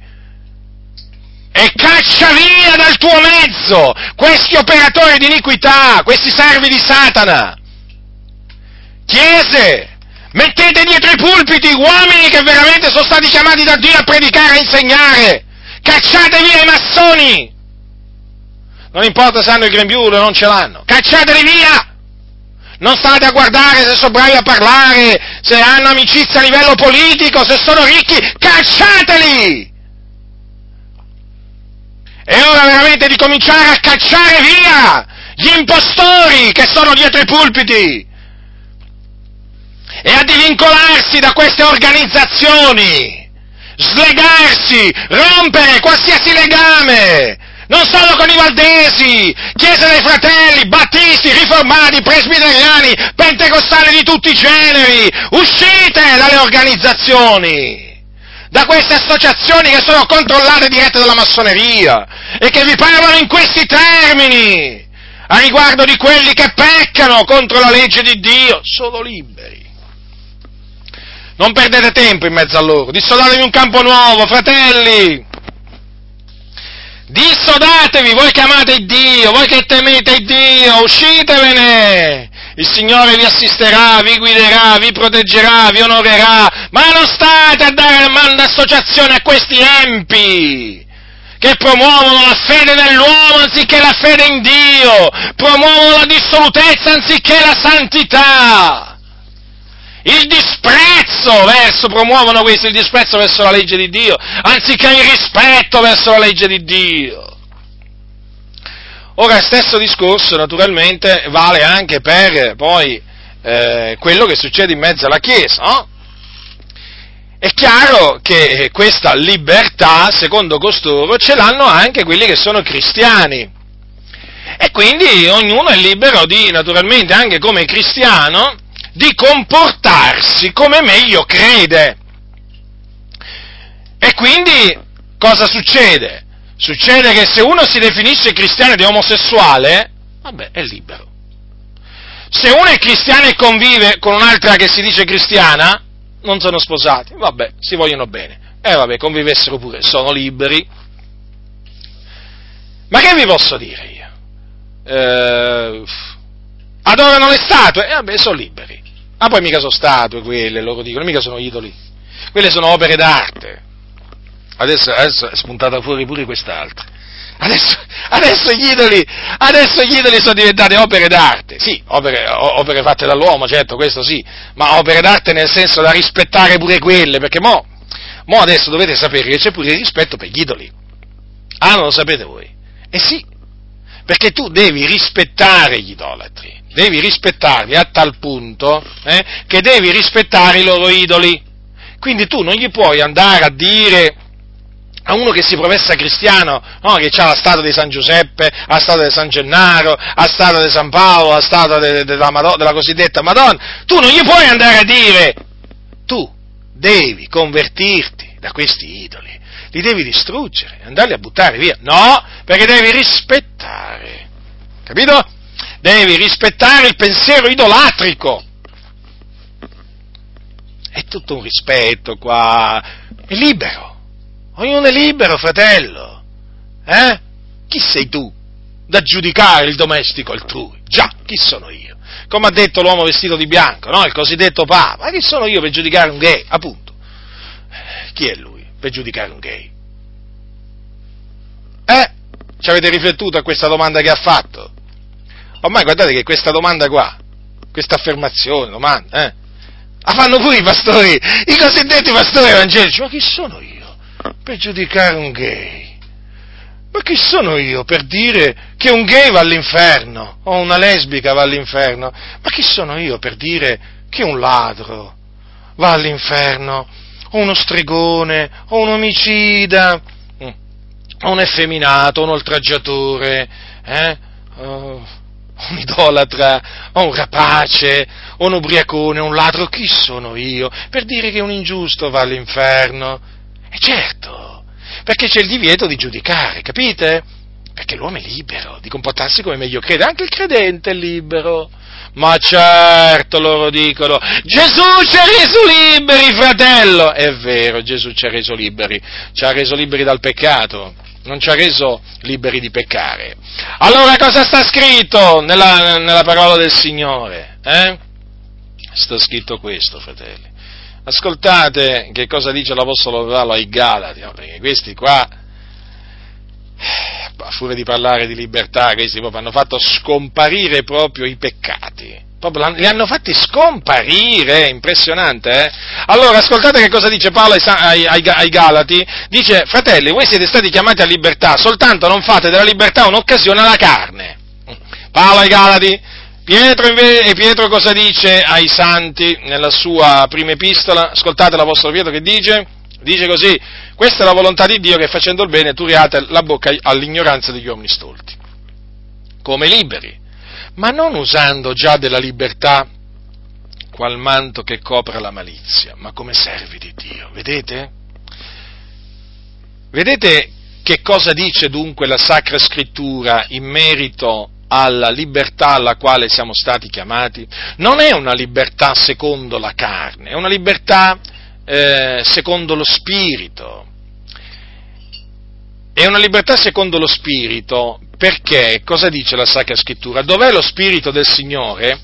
E caccia via dal tuo mezzo questi operatori di iniquità, questi servi di Satana. Chiese, mettete dietro i pulpiti uomini che veramente sono stati chiamati da Dio a predicare e a insegnare. Cacciate via i massoni. Non importa se hanno il grembiule o non ce l'hanno. Cacciateli via! non state a guardare se sono bravi a parlare, se hanno amicizia a livello politico, se sono ricchi, cacciateli! È ora veramente di cominciare a cacciare via gli impostori che sono dietro i pulpiti e a divincolarsi da queste organizzazioni, slegarsi, rompere qualsiasi legame non solo con i valdesi, chiese dei fratelli, battisti, riformati, presbiteriani, pentecostali di tutti i generi, uscite dalle organizzazioni, da queste associazioni che sono controllate dirette dalla massoneria e che vi parlano in questi termini a riguardo di quelli che peccano contro la legge di Dio, sono liberi. Non perdete tempo in mezzo a loro, dissodatevi un campo nuovo, fratelli! Dissodatevi, voi che amate Dio, voi che temete Dio, uscitevene! Il Signore vi assisterà, vi guiderà, vi proteggerà, vi onorerà, ma non state a dare manda associazione a questi empi! che promuovono la fede nell'uomo anziché la fede in Dio, promuovono la dissolutezza anziché la santità il disprezzo verso, promuovono questo, il disprezzo verso la legge di Dio, anziché il rispetto verso la legge di Dio. Ora, stesso discorso naturalmente vale anche per poi eh, quello che succede in mezzo alla Chiesa, no? È chiaro che questa libertà, secondo costoro, ce l'hanno anche quelli che sono cristiani. E quindi ognuno è libero di, naturalmente, anche come cristiano, di comportarsi come meglio crede. E quindi cosa succede? Succede che se uno si definisce cristiano ed è omosessuale, vabbè, è libero. Se uno è cristiano e convive con un'altra che si dice cristiana, non sono sposati, vabbè, si vogliono bene. E eh, vabbè, convivessero pure, sono liberi. Ma che vi posso dire io? Eh, adorano le statue? E eh, vabbè, sono liberi. Ma poi mica sono statue quelle, loro dicono, mica sono idoli. Quelle sono opere d'arte. Adesso, adesso è spuntata fuori pure quest'altra. Adesso, adesso, gli idoli, adesso, gli idoli, sono diventate opere d'arte, sì, opere, opere, fatte dall'uomo, certo, questo sì, ma opere d'arte nel senso da rispettare pure quelle, perché mo, mo adesso dovete sapere che c'è pure il rispetto per gli idoli. Ah, non lo sapete voi? Eh sì, perché tu devi rispettare gli idolatri, devi rispettarli a tal punto eh, che devi rispettare i loro idoli. Quindi tu non gli puoi andare a dire a uno che si professa cristiano, no? che ha la statua di San Giuseppe, la statua di San Gennaro, la statua di San Paolo, la statua de, de, de Madonna, della cosiddetta Madonna, tu non gli puoi andare a dire, tu devi convertirti da questi idoli, li devi distruggere, andarli a buttare via. No, perché devi rispettare, capito? Devi rispettare il pensiero idolatrico. È tutto un rispetto qua, è libero Ognuno è libero, fratello. Eh? Chi sei tu da giudicare il domestico altrui? Già, chi sono io? Come ha detto l'uomo vestito di bianco, no? Il cosiddetto Papa. Ma chi sono io per giudicare un gay? Appunto. Chi è lui per giudicare un gay? Eh? Ci avete riflettuto a questa domanda che ha fatto? Ormai guardate che questa domanda qua, questa affermazione, domanda, eh? La fanno pure i pastori, i cosiddetti pastori evangelici. Ma chi sono io? per giudicare un gay. Ma chi sono io per dire che un gay va all'inferno o una lesbica va all'inferno? Ma chi sono io per dire che un ladro va all'inferno o uno stregone o un omicida o un effeminato, un oltraggiatore, eh? oh, un idolatra o un rapace o un ubriacone un ladro? Chi sono io per dire che un ingiusto va all'inferno? E certo, perché c'è il divieto di giudicare, capite? Perché l'uomo è libero di comportarsi come meglio crede, anche il credente è libero. Ma certo, loro dicono, Gesù ci ha reso liberi, fratello! È vero, Gesù ci ha reso liberi, ci ha reso liberi dal peccato, non ci ha reso liberi di peccare. Allora cosa sta scritto nella, nella parola del Signore? Eh? Sta scritto questo, fratelli. Ascoltate che cosa dice l'Apostolo Paolo ai Galati, perché questi qua, a furia di parlare di libertà, questi proprio hanno fatto scomparire proprio i peccati. Proprio li hanno fatti scomparire, impressionante, eh? Allora, ascoltate che cosa dice Paolo ai, ai, ai, Galati. Dice, fratelli, voi siete stati chiamati a libertà, soltanto non fate della libertà un'occasione alla carne. Paolo ai Galati, Pietro, invece, Pietro cosa dice ai santi nella sua prima epistola? Ascoltate l'Apostolo Pietro che dice? Dice così, questa è la volontà di Dio che facendo il bene tu riate la bocca all'ignoranza degli uomini stolti, come liberi, ma non usando già della libertà qual manto che copra la malizia, ma come servi di Dio, vedete? Vedete che cosa dice dunque la Sacra Scrittura in merito alla libertà alla quale siamo stati chiamati, non è una libertà secondo la carne, è una libertà eh, secondo lo spirito. È una libertà secondo lo spirito perché, cosa dice la Sacra Scrittura? Dov'è lo spirito del Signore?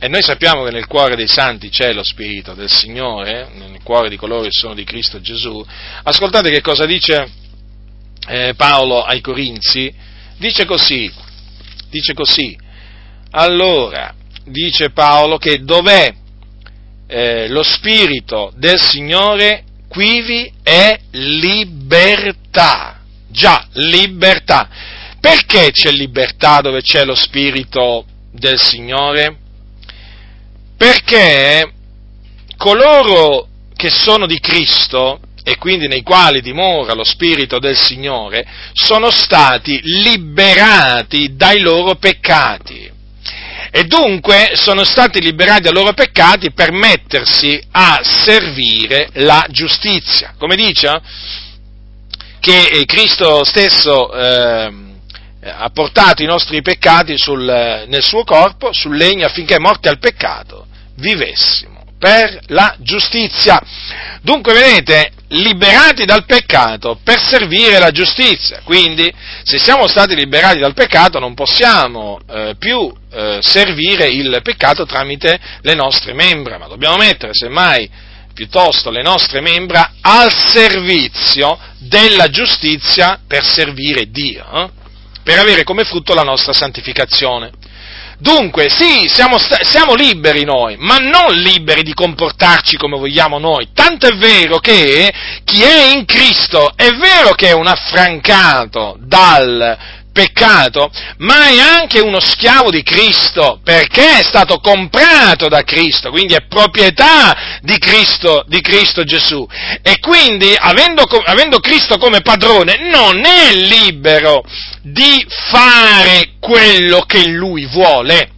E noi sappiamo che nel cuore dei santi c'è lo spirito del Signore, nel cuore di coloro che sono di Cristo Gesù. Ascoltate che cosa dice eh, Paolo ai Corinzi. Dice così, dice così, allora dice Paolo che dov'è eh, lo spirito del Signore, quivi è libertà, già, libertà. Perché c'è libertà dove c'è lo Spirito del Signore? Perché coloro che sono di Cristo e quindi nei quali dimora lo Spirito del Signore, sono stati liberati dai loro peccati. E dunque sono stati liberati dai loro peccati per mettersi a servire la giustizia. Come dice che eh, Cristo stesso eh, ha portato i nostri peccati sul, nel suo corpo, sul legno, affinché morti al peccato vivessimo per la giustizia. Dunque, vedete, liberati dal peccato per servire la giustizia. Quindi, se siamo stati liberati dal peccato, non possiamo eh, più eh, servire il peccato tramite le nostre membra, ma dobbiamo mettere, semmai, piuttosto le nostre membra al servizio della giustizia per servire Dio, eh? per avere come frutto la nostra santificazione. Dunque, sì, siamo, siamo, liberi noi, ma non liberi di comportarci come vogliamo noi. Tanto è vero che chi è in Cristo è vero che è un affrancato dal peccato, ma è anche uno schiavo di Cristo, perché è stato comprato da Cristo, quindi è proprietà di Cristo, di Cristo Gesù. E quindi, avendo, avendo Cristo come padrone, non è libero di fare quello che lui vuole.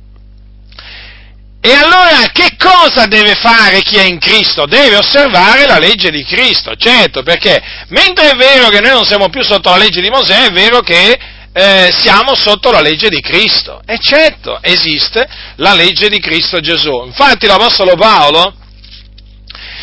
E allora che cosa deve fare chi è in Cristo? Deve osservare la legge di Cristo, certo, perché mentre è vero che noi non siamo più sotto la legge di Mosè, è vero che eh, siamo sotto la legge di Cristo. E certo, esiste la legge di Cristo Gesù. Infatti l'Apostolo Paolo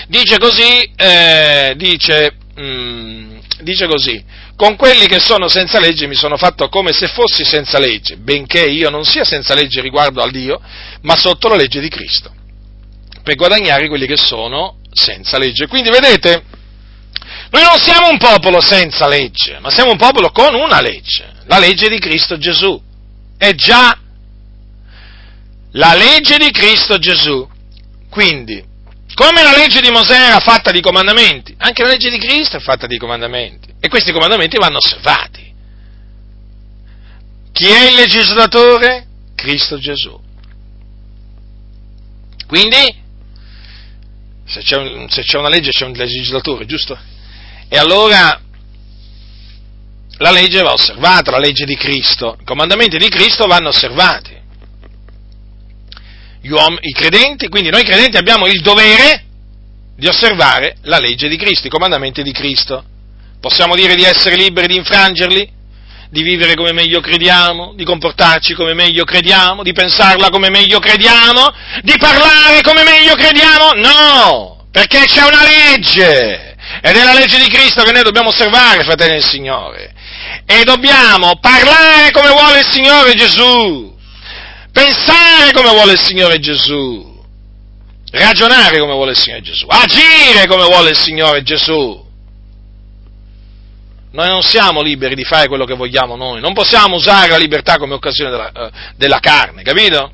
dice così, eh, dice, mm, dice così, con quelli che sono senza legge mi sono fatto come se fossi senza legge, benché io non sia senza legge riguardo al Dio, ma sotto la legge di Cristo, per guadagnare quelli che sono senza legge. Quindi vedete, noi non siamo un popolo senza legge, ma siamo un popolo con una legge, la legge di Cristo Gesù. È già la legge di Cristo Gesù. Quindi, come la legge di Mosè era fatta di comandamenti, anche la legge di Cristo è fatta di comandamenti. E questi comandamenti vanno osservati. Chi è il legislatore? Cristo Gesù. Quindi, se c'è, un, se c'è una legge c'è un legislatore, giusto? E allora la legge va osservata, la legge di Cristo, i comandamenti di Cristo vanno osservati. Uom- I credenti, quindi noi credenti abbiamo il dovere di osservare la legge di Cristo, i comandamenti di Cristo. Possiamo dire di essere liberi di infrangerli? Di vivere come meglio crediamo? Di comportarci come meglio crediamo? Di pensarla come meglio crediamo? Di parlare come meglio crediamo? No! Perché c'è una legge! Ed è la legge di Cristo che noi dobbiamo osservare, fratelli del Signore. E dobbiamo parlare come vuole il Signore Gesù. Pensare come vuole il Signore Gesù. Ragionare come vuole il Signore Gesù. Agire come vuole il Signore Gesù. Noi non siamo liberi di fare quello che vogliamo noi, non possiamo usare la libertà come occasione della, uh, della carne, capito?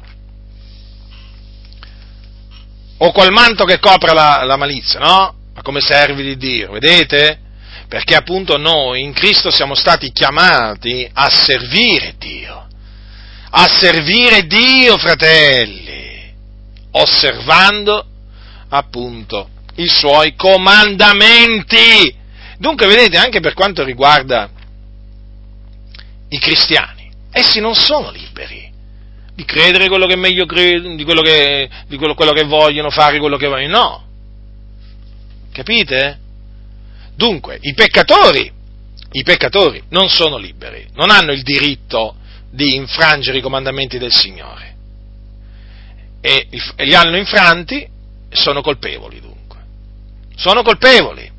O quel manto che copre la, la malizia, no? Ma come servi di Dio, vedete? Perché appunto noi in Cristo siamo stati chiamati a servire Dio, a servire Dio, fratelli, osservando appunto i suoi comandamenti. Dunque, vedete, anche per quanto riguarda i cristiani, essi non sono liberi di credere quello che meglio credono, di quello che, di quello, quello che vogliono, fare quello che vogliono, no. Capite? Dunque, i peccatori, i peccatori non sono liberi, non hanno il diritto di infrangere i comandamenti del Signore. E li hanno infranti e sono colpevoli dunque. Sono colpevoli.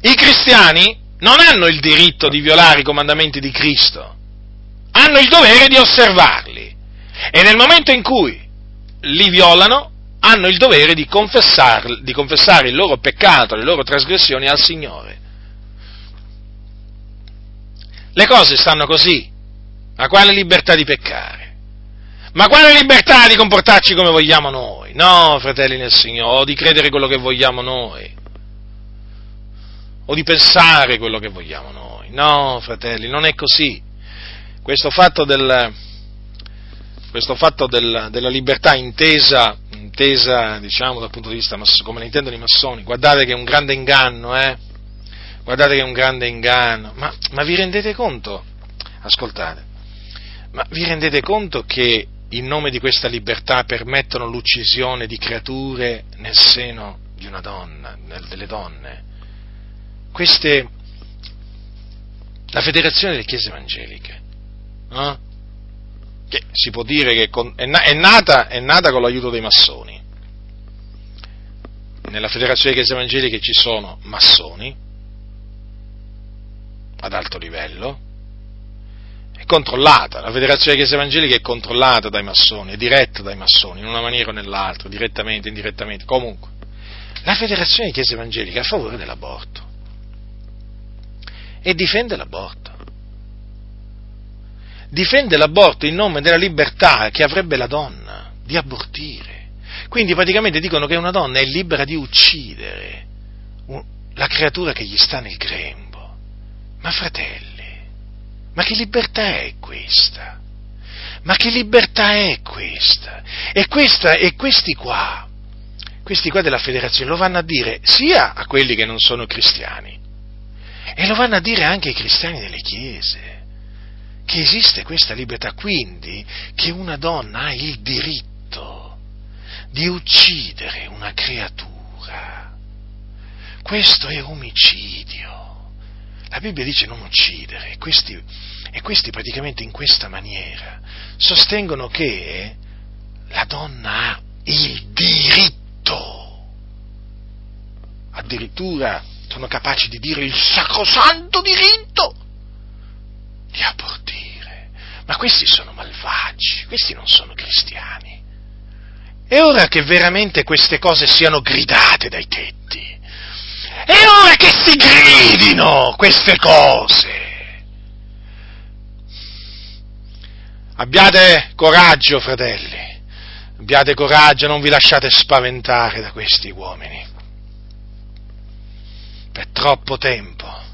I cristiani non hanno il diritto di violare i comandamenti di Cristo, hanno il dovere di osservarli e nel momento in cui li violano hanno il dovere di, di confessare il loro peccato, le loro trasgressioni al Signore. Le cose stanno così, ma quale libertà di peccare? Ma quale libertà di comportarci come vogliamo noi? No, fratelli nel Signore, o di credere quello che vogliamo noi o di pensare quello che vogliamo noi. No, fratelli, non è così. questo fatto, del, questo fatto del, della libertà intesa, intesa diciamo, dal punto di vista come la intendono i massoni, guardate che è un grande inganno, eh? Guardate che è un grande inganno. Ma, ma vi rendete conto? Ascoltate, ma vi rendete conto che in nome di questa libertà permettono l'uccisione di creature nel seno di una donna, delle donne? Queste, la Federazione delle Chiese Evangeliche, eh? Che si può dire che è, nata, è nata con l'aiuto dei massoni. Nella Federazione delle Chiese Evangeliche ci sono massoni ad alto livello, è controllata, la Federazione delle Chiese Evangeliche è controllata dai massoni, è diretta dai massoni, in una maniera o nell'altra, direttamente, indirettamente, comunque. La Federazione delle Chiese Evangeliche è a favore dell'aborto e difende l'aborto. Difende l'aborto in nome della libertà che avrebbe la donna di abortire. Quindi praticamente dicono che una donna è libera di uccidere la creatura che gli sta nel grembo. Ma fratelli, ma che libertà è questa? Ma che libertà è questa? E, questa, e questi qua, questi qua della federazione lo vanno a dire sia a quelli che non sono cristiani, e lo vanno a dire anche ai cristiani delle chiese, che esiste questa libertà, quindi che una donna ha il diritto di uccidere una creatura. Questo è omicidio. La Bibbia dice non uccidere, questi, e questi praticamente in questa maniera sostengono che la donna ha il diritto, addirittura sono capaci di dire il sacrosanto diritto di abortire. Ma questi sono malvagi, questi non sono cristiani. È ora che veramente queste cose siano gridate dai tetti. È ora che si gridino queste cose. Abbiate coraggio, fratelli. Abbiate coraggio, non vi lasciate spaventare da questi uomini per troppo tempo.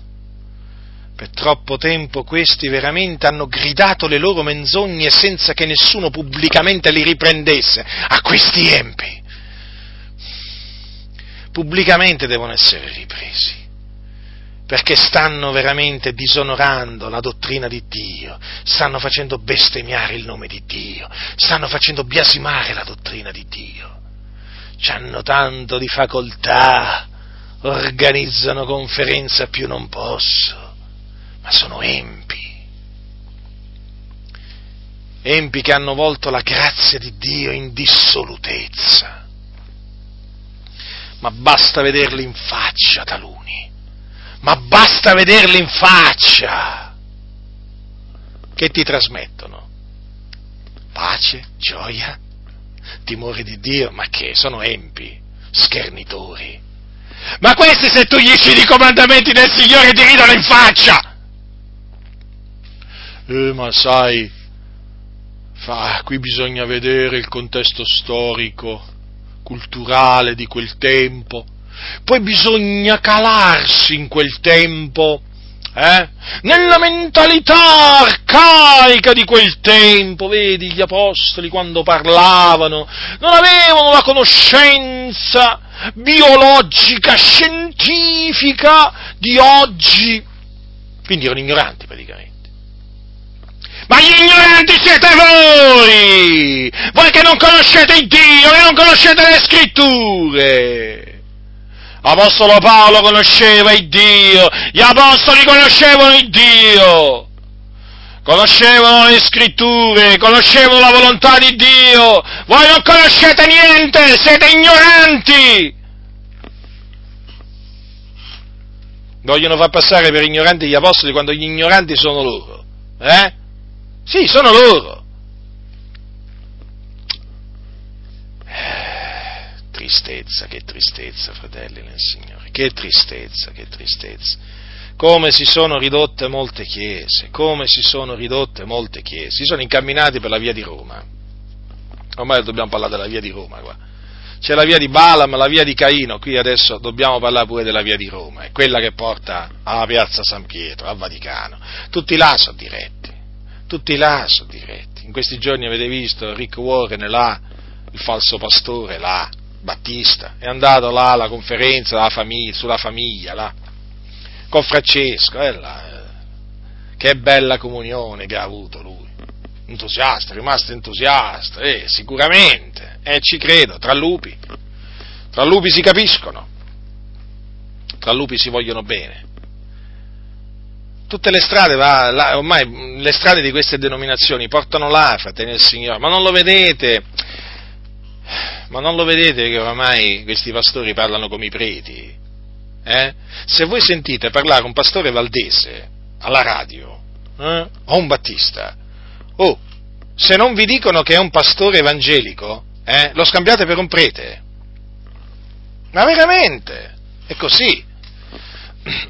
Per troppo tempo questi veramente hanno gridato le loro menzogne senza che nessuno pubblicamente li riprendesse. A questi empi. Pubblicamente devono essere ripresi perché stanno veramente disonorando la dottrina di Dio, stanno facendo bestemmiare il nome di Dio, stanno facendo biasimare la dottrina di Dio. Ci hanno tanto di facoltà, organizzano conferenze a più non posso, ma sono empi. Empi che hanno volto la grazia di Dio in dissolutezza. Ma basta vederli in faccia taluni. Ma basta vederli in faccia. Che ti trasmettono? Pace, gioia, timore di Dio, ma che sono empi, schernitori ma questi se tu gli citi i comandamenti del Signore ti ridono in faccia! Eh, ma sai, fa, qui bisogna vedere il contesto storico, culturale di quel tempo, poi bisogna calarsi in quel tempo, eh? nella mentalità arcaica di quel tempo, vedi gli apostoli quando parlavano, non avevano la conoscenza biologica, scientifica di oggi. Quindi erano ignoranti praticamente. Ma gli ignoranti siete voi! Voi che non conoscete il Dio, che non conoscete le scritture! L'Apostolo Paolo conosceva il Dio, gli Apostoli conoscevano il Dio! conoscevano le scritture, conoscevano la volontà di Dio, voi non conoscete niente, siete ignoranti. Vogliono far passare per ignoranti gli apostoli quando gli ignoranti sono loro. Eh? Sì, sono loro. Tristezza, che tristezza, fratelli nel Signore, che tristezza, che tristezza come si sono ridotte molte chiese, come si sono ridotte molte chiese, si sono incamminati per la via di Roma. Ormai dobbiamo parlare della via di Roma qua. C'è la via di Balaam, la via di Caino, qui adesso dobbiamo parlare pure della via di Roma, è quella che porta alla piazza San Pietro, al Vaticano. Tutti là sono diretti, tutti là sono diretti. In questi giorni avete visto Rick Warren là, il falso pastore là, Battista, è andato là alla conferenza famiglia, sulla famiglia là, con Francesco, eh, là, eh. che bella comunione che ha avuto lui, entusiasta, è rimasto entusiasta, eh, sicuramente, eh, ci credo, tra lupi, tra lupi si capiscono, tra lupi si vogliono bene. Tutte le strade, va, là, ormai le strade di queste denominazioni portano là, fratelli del Signore, ma non lo vedete? Ma non lo vedete che oramai questi pastori parlano come i preti? Eh? Se voi sentite parlare un pastore valdese alla radio eh? o un battista, oh, se non vi dicono che è un pastore evangelico, eh, lo scambiate per un prete. Ma veramente, è così.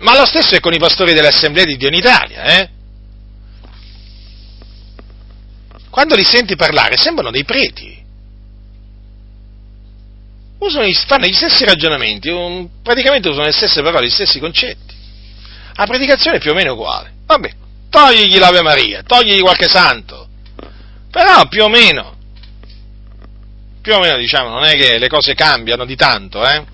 Ma lo stesso è con i pastori delle assemblee di Dio in Italia, eh? Quando li senti parlare sembrano dei preti usano, fanno gli stessi ragionamenti, un, praticamente usano le stesse parole, gli stessi concetti. La predicazione è più o meno uguale. Vabbè, togligli l'Ave Maria, togligli qualche santo, però più o meno, più o meno diciamo, non è che le cose cambiano di tanto, eh?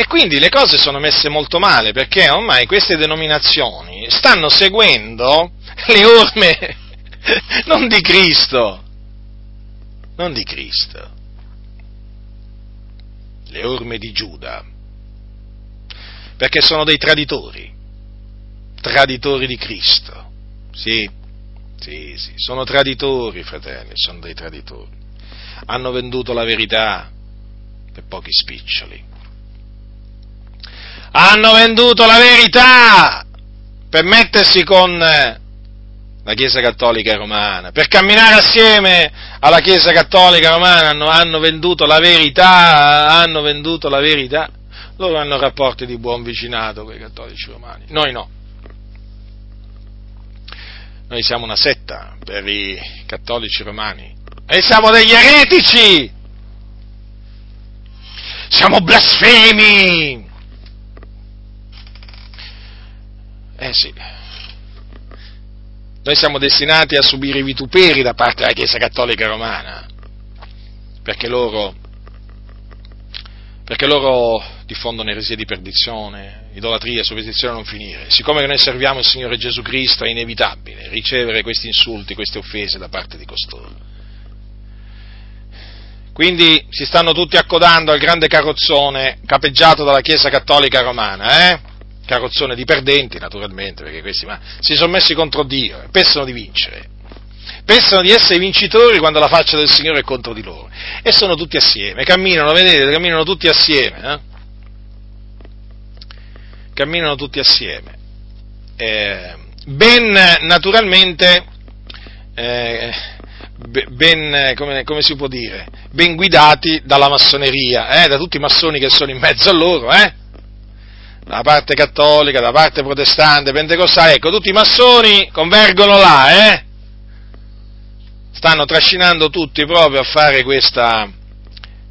E quindi le cose sono messe molto male perché ormai queste denominazioni stanno seguendo le orme non di Cristo, non di Cristo, le orme di Giuda, perché sono dei traditori, traditori di Cristo, sì, sì, sì, sono traditori, fratelli, sono dei traditori, hanno venduto la verità per pochi spiccioli, hanno venduto la verità per mettersi con la Chiesa Cattolica Romana. Per camminare assieme alla Chiesa Cattolica Romana hanno, hanno venduto la verità, hanno venduto la verità. Loro hanno rapporti di buon vicinato con i cattolici romani, noi no. Noi siamo una setta per i cattolici romani e siamo degli eretici! Siamo blasfemi! Eh sì, noi siamo destinati a subire i vituperi da parte della Chiesa Cattolica Romana, perché loro, perché loro diffondono eresie di perdizione, idolatria, superstizione a non finire. Siccome noi serviamo il Signore Gesù Cristo è inevitabile ricevere questi insulti, queste offese da parte di costoro. Quindi si stanno tutti accodando al grande carrozzone capeggiato dalla Chiesa Cattolica Romana, eh? Carrozzone di perdenti, naturalmente, perché questi ma, si sono messi contro Dio e pensano di vincere. Pensano di essere vincitori quando la faccia del Signore è contro di loro. E sono tutti assieme, camminano, vedete, camminano tutti assieme. Eh? Camminano tutti assieme. Eh, ben naturalmente, eh, ben, come, come, si può dire, ben guidati dalla massoneria, eh, da tutti i massoni che sono in mezzo a loro, eh? Da parte cattolica, da parte protestante, pentecostale, ecco, tutti i massoni convergono là, eh? Stanno trascinando tutti proprio a fare questa,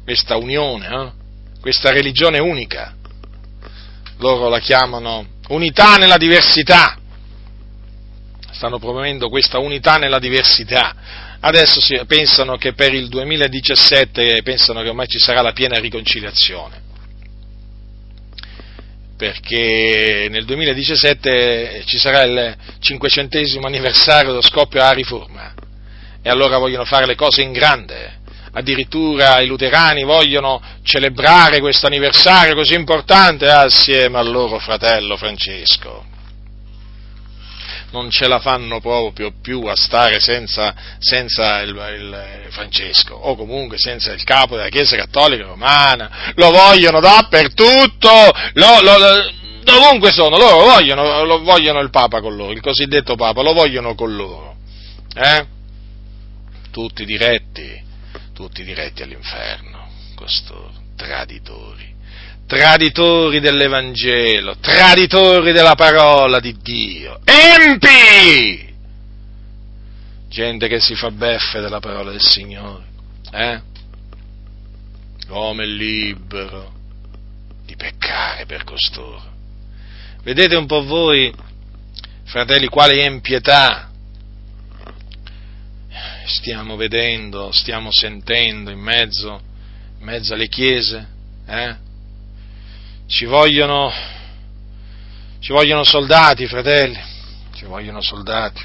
questa unione, eh? questa religione unica. Loro la chiamano unità nella diversità. Stanno promuovendo questa unità nella diversità. Adesso si, pensano che per il 2017 pensano che ormai ci sarà la piena riconciliazione perché nel 2017 ci sarà il cinquecentesimo anniversario dello scoppio della riforma e allora vogliono fare le cose in grande. Addirittura i luterani vogliono celebrare questo anniversario così importante assieme al loro fratello Francesco non ce la fanno proprio più a stare senza, senza il, il, Francesco, o comunque senza il capo della Chiesa Cattolica Romana, lo vogliono dappertutto, lo, lo, lo, dovunque sono, loro vogliono, lo vogliono il Papa con loro, il cosiddetto Papa, lo vogliono con loro, eh? Tutti diretti, tutti diretti all'inferno, costoro, traditori traditori dell'Evangelo, traditori della parola di Dio, empi! Gente che si fa beffe della parola del Signore, eh? L'uomo è libero di peccare per costoro. Vedete un po' voi, fratelli, quale impietà stiamo vedendo, stiamo sentendo in mezzo, in mezzo alle chiese? Eh? Ci vogliono, ci vogliono soldati, fratelli, ci vogliono soldati.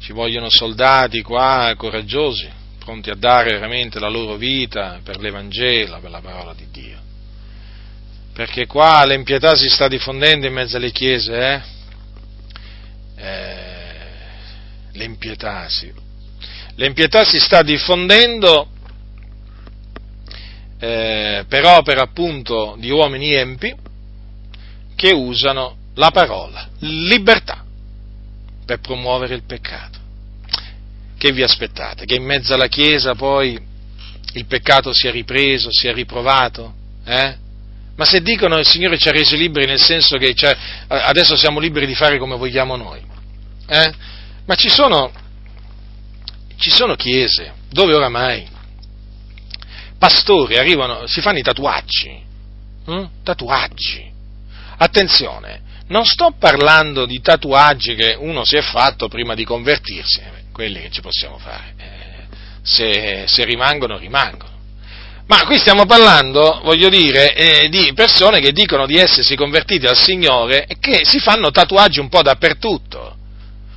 Ci vogliono soldati qua coraggiosi, pronti a dare veramente la loro vita per l'Evangelo, per la parola di Dio. Perché qua l'impietà si sta diffondendo in mezzo alle chiese, eh? eh l'impietà, sì. L'impietà si sta diffondendo eh, per opera appunto di uomini empi che usano la parola libertà per promuovere il peccato. Che vi aspettate? Che in mezzo alla Chiesa poi il peccato sia ripreso, sia riprovato? Eh? Ma se dicono il Signore ci ha resi liberi nel senso che adesso siamo liberi di fare come vogliamo noi, eh? ma ci sono, ci sono chiese dove oramai pastori arrivano, si fanno i tatuaggi, hm? tatuaggi. Attenzione, non sto parlando di tatuaggi che uno si è fatto prima di convertirsi, eh, quelli che ci possiamo fare, eh, se, se rimangono, rimangono. Ma qui stiamo parlando, voglio dire, eh, di persone che dicono di essersi convertiti al Signore e che si fanno tatuaggi un po' dappertutto,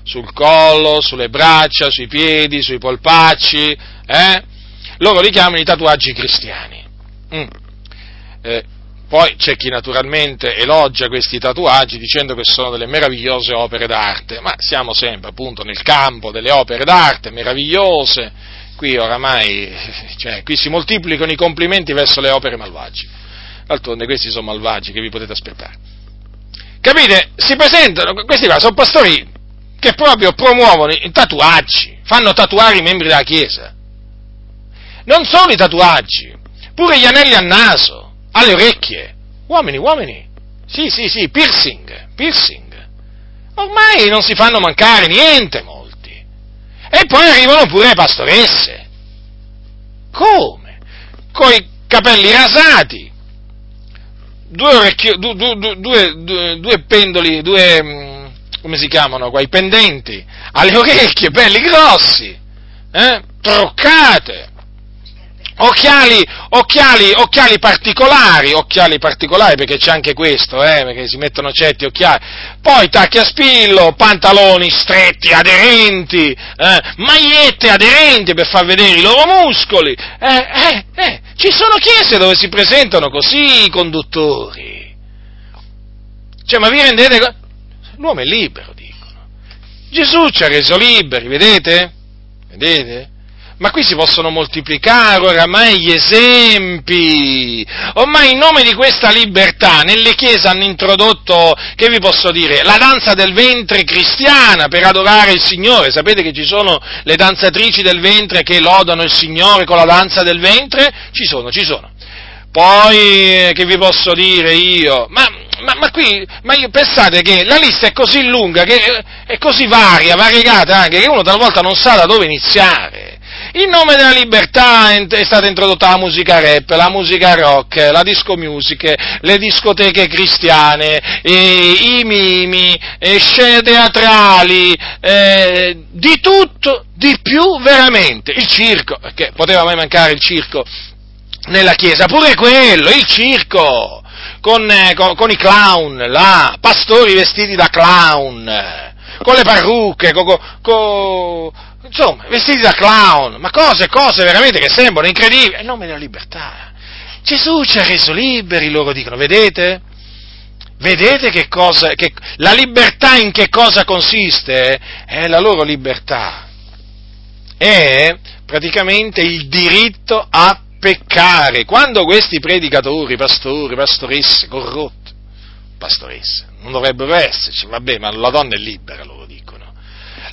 sul collo, sulle braccia, sui piedi, sui polpacci, eh? Loro li chiamano i tatuaggi cristiani. Mm. Eh, poi c'è chi naturalmente elogia questi tatuaggi dicendo che sono delle meravigliose opere d'arte, ma siamo sempre appunto nel campo delle opere d'arte meravigliose, qui oramai cioè, qui si moltiplicano i complimenti verso le opere malvagie. D'altronde questi sono malvagi che vi potete aspettare. Capite? Si presentano, questi qua sono pastori che proprio promuovono i tatuaggi, fanno tatuare i membri della Chiesa. Non solo i tatuaggi, pure gli anelli al naso, alle orecchie. Uomini, uomini. Sì, sì, sì, piercing, piercing. Ormai non si fanno mancare niente molti. E poi arrivano pure le pastoresse. Come? Coi capelli rasati. Due, orecchie, due, due, due, due pendoli, due, mm, come si chiamano qua, i pendenti, alle orecchie, belli grossi, eh? truccate, Occhiali, occhiali, occhiali particolari, occhiali particolari perché c'è anche questo, eh, perché si mettono certi occhiali. Poi tacchi a spillo, pantaloni stretti, aderenti, eh, magliette aderenti per far vedere i loro muscoli. Eh, eh, eh, ci sono chiese dove si presentano così i conduttori. Cioè, ma vi rendete L'uomo è libero, dicono. Gesù ci ha reso liberi, vedete? Vedete? Ma qui si possono moltiplicare oramai gli esempi. Ormai in nome di questa libertà nelle chiese hanno introdotto, che vi posso dire, la danza del ventre cristiana per adorare il Signore. Sapete che ci sono le danzatrici del ventre che lodano il Signore con la danza del ventre? Ci sono, ci sono. Poi, che vi posso dire io? Ma, ma, ma qui, ma io, pensate che la lista è così lunga, che è così varia, variegata anche, che uno talvolta non sa da dove iniziare. In nome della libertà è stata introdotta la musica rap, la musica rock, la disco music, le discoteche cristiane, i mimi, scene teatrali, eh, di tutto, di più veramente. Il circo, perché poteva mai mancare il circo nella chiesa, pure quello, il circo, con, eh, con, con i clown, là, pastori vestiti da clown, con le parrucche, con, con insomma, vestiti da clown, ma cose, cose veramente che sembrano incredibili, in nome della libertà. Gesù ci ha reso liberi, loro dicono, vedete? Vedete che cosa, che, la libertà in che cosa consiste? È la loro libertà. È praticamente il diritto a peccare. Quando questi predicatori, pastori, pastoresse, corrotti, pastoresse, non dovrebbero esserci, vabbè, ma la donna è libera, loro dicono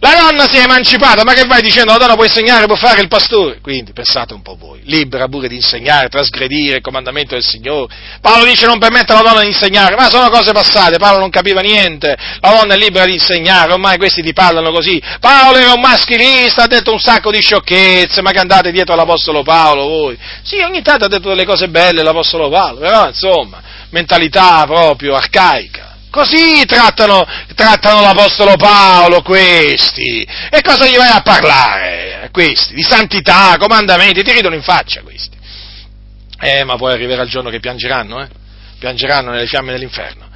la donna si è emancipata, ma che vai dicendo? La donna può insegnare, può fare il pastore. Quindi pensate un po' voi, libera pure di insegnare, trasgredire il comandamento del Signore. Paolo dice non permette alla donna di insegnare, ma sono cose passate, Paolo non capiva niente, la donna è libera di insegnare, ormai questi ti parlano così. Paolo era un maschilista, ha detto un sacco di sciocchezze, ma che andate dietro all'Apostolo Paolo voi? Sì, ogni tanto ha detto delle cose belle l'Apostolo Paolo, però insomma, mentalità proprio arcaica Così trattano, trattano l'Apostolo Paolo questi. E cosa gli vai a parlare? Questi, di santità, comandamenti, ti ridono in faccia questi. Eh, ma poi arriverà il giorno che piangeranno, eh? Piangeranno nelle fiamme dell'inferno.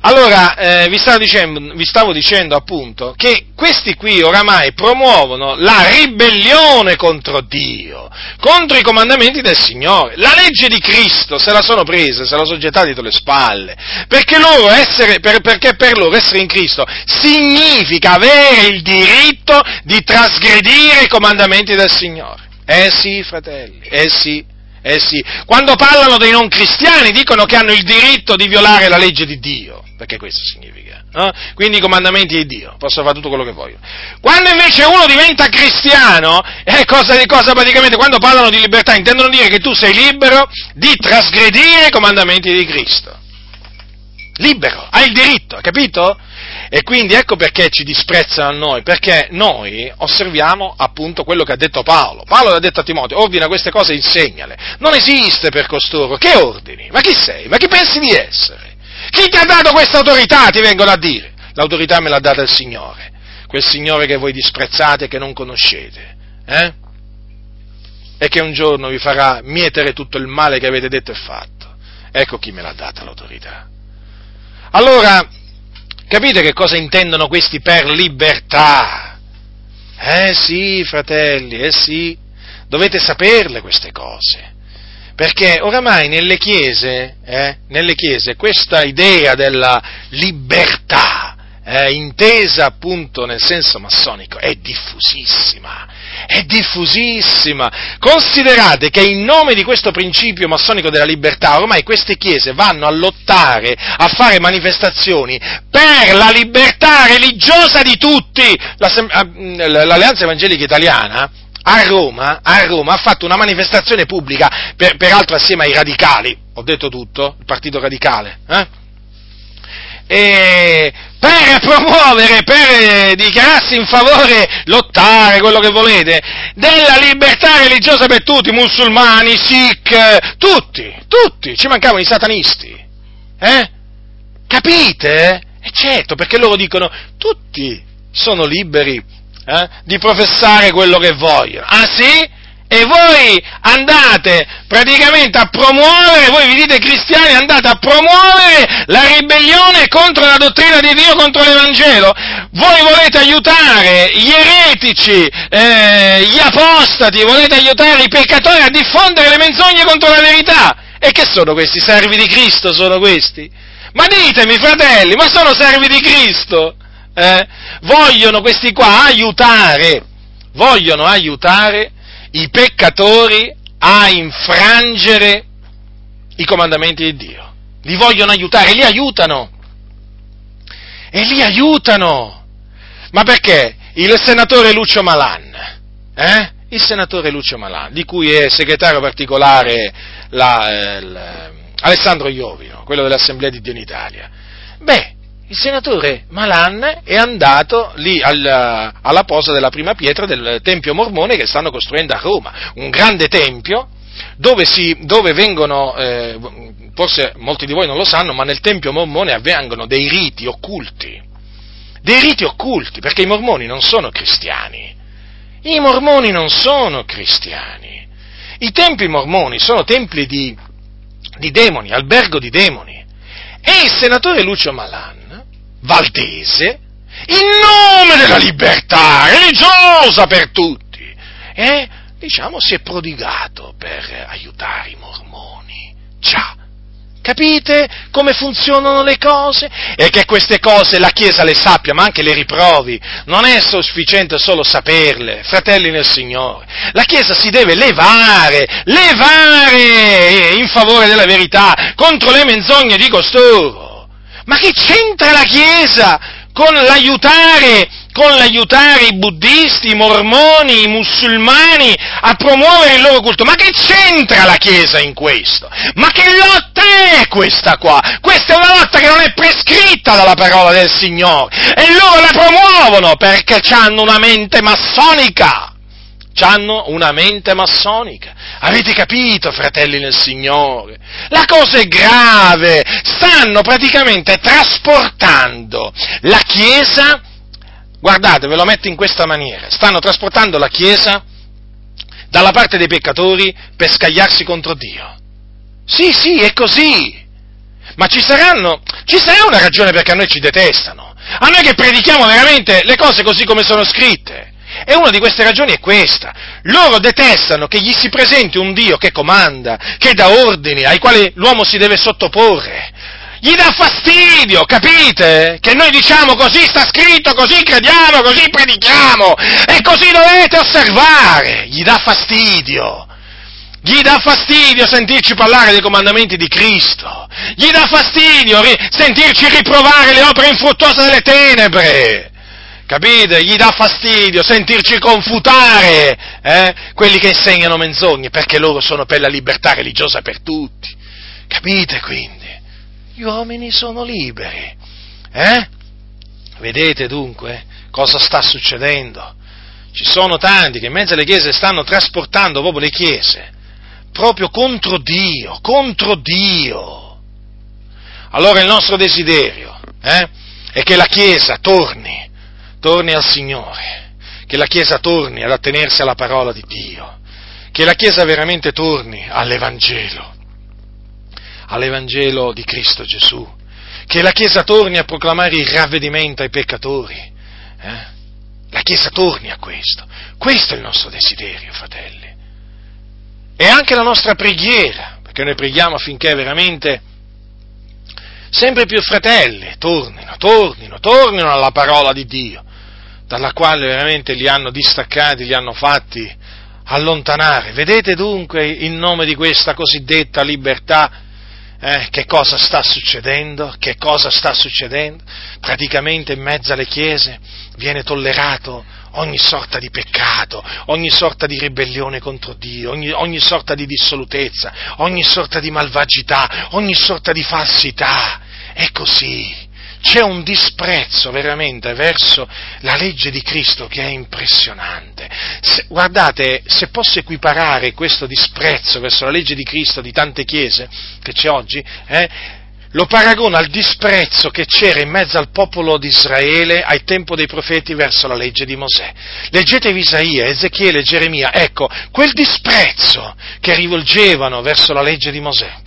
Allora, eh, vi, stavo dicendo, vi, stavo dicendo, appunto che questi qui oramai promuovono la ribellione contro Dio, contro i comandamenti del Signore. La legge di Cristo se la sono presa, se la sono gettata dietro le spalle, perché, essere, per, perché per loro essere in Cristo significa avere il diritto di trasgredire i comandamenti del Signore. Eh sì, fratelli, eh sì. Eh sì, quando parlano dei non cristiani dicono che hanno il diritto di violare la legge di Dio perché questo significa. No? Quindi i comandamenti di Dio, possono fare tutto quello che vogliono. Quando invece uno diventa cristiano, è cosa, cosa praticamente, quando parlano di libertà, intendono dire che tu sei libero di trasgredire i comandamenti di Cristo. Libero, hai il diritto, capito? E quindi ecco perché ci disprezzano a noi, perché noi osserviamo appunto quello che ha detto Paolo. Paolo ha detto a Timoteo, ordina queste cose e insegnale. Non esiste per costoro. Che ordini? Ma chi sei? Ma chi pensi di essere? Chi ti ha dato questa autorità? Ti vengono a dire. L'autorità me l'ha data il Signore, quel Signore che voi disprezzate e che non conoscete. Eh? E che un giorno vi farà mietere tutto il male che avete detto e fatto. Ecco chi me l'ha data l'autorità. Allora, capite che cosa intendono questi per libertà? Eh sì, fratelli, eh sì, dovete saperle queste cose perché oramai nelle chiese, eh, nelle chiese questa idea della libertà, eh, intesa appunto nel senso massonico, è diffusissima, è diffusissima. Considerate che in nome di questo principio massonico della libertà, ormai queste chiese vanno a lottare, a fare manifestazioni per la libertà religiosa di tutti. L'Alleanza Evangelica Italiana a Roma, a Roma, ha fatto una manifestazione pubblica, per, peraltro assieme ai radicali, ho detto tutto, il partito radicale, eh? E per promuovere, per dichiararsi in favore, lottare, quello che volete, della libertà religiosa per tutti, musulmani, sikh, tutti, tutti, ci mancavano i satanisti, eh? Capite? E certo, perché loro dicono, tutti sono liberi eh, di professare quello che vogliono. Ah sì? E voi andate praticamente a promuovere, voi vi dite cristiani, andate a promuovere la ribellione contro la dottrina di Dio, contro l'Evangelo. Voi volete aiutare gli eretici, eh, gli apostati, volete aiutare i peccatori a diffondere le menzogne contro la verità. E che sono questi? Servi di Cristo sono questi? Ma ditemi, fratelli, ma sono servi di Cristo? eh, vogliono questi qua aiutare, vogliono aiutare i peccatori a infrangere i comandamenti di Dio. Li vogliono aiutare, li aiutano. E li aiutano. Ma perché? Il senatore Lucio Malan, eh? Il senatore Lucio Malan, di cui è segretario particolare la, eh, Alessandro Iovino, quello dell'Assemblea di Dio in Italia. Beh, il senatore Malan è andato lì alla, alla posa della prima pietra del Tempio Mormone che stanno costruendo a Roma, un grande tempio dove, si, dove vengono, eh, forse molti di voi non lo sanno, ma nel Tempio Mormone avvengono dei riti occulti, dei riti occulti, perché i mormoni non sono cristiani, i mormoni non sono cristiani, i templi mormoni sono templi di, di demoni, albergo di demoni, e il senatore Lucio Malan Valdese, in nome della libertà religiosa per tutti, e diciamo si è prodigato per aiutare i mormoni. Già, capite come funzionano le cose? E che queste cose la Chiesa le sappia, ma anche le riprovi. Non è sufficiente solo saperle, fratelli nel Signore. La Chiesa si deve levare, levare in favore della verità contro le menzogne di costoro. Ma che c'entra la Chiesa con l'aiutare, con l'aiutare i buddisti, i mormoni, i musulmani a promuovere il loro culto? Ma che c'entra la Chiesa in questo? Ma che lotta è questa qua? Questa è una lotta che non è prescritta dalla parola del Signore e loro la promuovono perché hanno una mente massonica hanno una mente massonica. Avete capito, fratelli nel Signore? La cosa è grave, stanno praticamente trasportando la Chiesa, guardate, ve lo metto in questa maniera, stanno trasportando la Chiesa dalla parte dei peccatori per scagliarsi contro Dio. Sì, sì, è così. Ma ci saranno, ci sarà una ragione perché a noi ci detestano. A noi che predichiamo veramente le cose così come sono scritte. E una di queste ragioni è questa. Loro detestano che gli si presenti un Dio che comanda, che dà ordini, ai quali l'uomo si deve sottoporre. Gli dà fastidio, capite? Che noi diciamo così sta scritto, così crediamo, così predichiamo e così dovete osservare. Gli dà fastidio. Gli dà fastidio sentirci parlare dei comandamenti di Cristo. Gli dà fastidio ri- sentirci riprovare le opere infruttuose delle tenebre. Capite? Gli dà fastidio sentirci confutare eh? quelli che insegnano menzogne, perché loro sono per la libertà religiosa per tutti. Capite quindi? Gli uomini sono liberi. Eh? Vedete dunque cosa sta succedendo? Ci sono tanti che in mezzo alle chiese stanno trasportando proprio le chiese, proprio contro Dio, contro Dio. Allora il nostro desiderio eh, è che la Chiesa torni torni al Signore, che la Chiesa torni ad attenersi alla parola di Dio, che la Chiesa veramente torni all'Evangelo, all'Evangelo di Cristo Gesù, che la Chiesa torni a proclamare il ravvedimento ai peccatori. Eh? La Chiesa torni a questo. Questo è il nostro desiderio, fratelli. E anche la nostra preghiera, perché noi preghiamo affinché veramente sempre più fratelli tornino, tornino, tornino alla parola di Dio, dalla quale veramente li hanno distaccati, li hanno fatti allontanare. Vedete dunque in nome di questa cosiddetta libertà eh, che cosa sta succedendo? Che cosa sta succedendo? Praticamente in mezzo alle chiese viene tollerato ogni sorta di peccato, ogni sorta di ribellione contro Dio, ogni, ogni sorta di dissolutezza, ogni sorta di malvagità, ogni sorta di falsità. È così c'è un disprezzo veramente verso la legge di Cristo che è impressionante. Se, guardate, se posso equiparare questo disprezzo verso la legge di Cristo di tante chiese che c'è oggi, eh, lo paragono al disprezzo che c'era in mezzo al popolo di Israele ai tempo dei profeti verso la legge di Mosè. Leggetevi Isaia, Ezechiele, Geremia, ecco, quel disprezzo che rivolgevano verso la legge di Mosè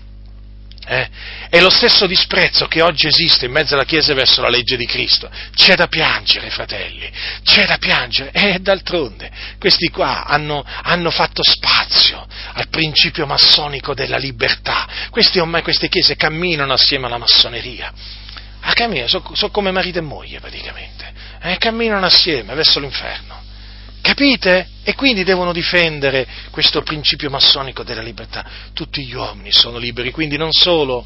eh, è lo stesso disprezzo che oggi esiste in mezzo alla Chiesa verso la legge di Cristo. C'è da piangere, fratelli, c'è da piangere. E d'altronde, questi qua hanno, hanno fatto spazio al principio massonico della libertà. Questi, ormai, queste chiese camminano assieme alla massoneria. A camminare, sono so come marito e moglie praticamente. Eh, camminano assieme verso l'inferno. Capite? E quindi devono difendere questo principio massonico della libertà. Tutti gli uomini sono liberi, quindi non solo,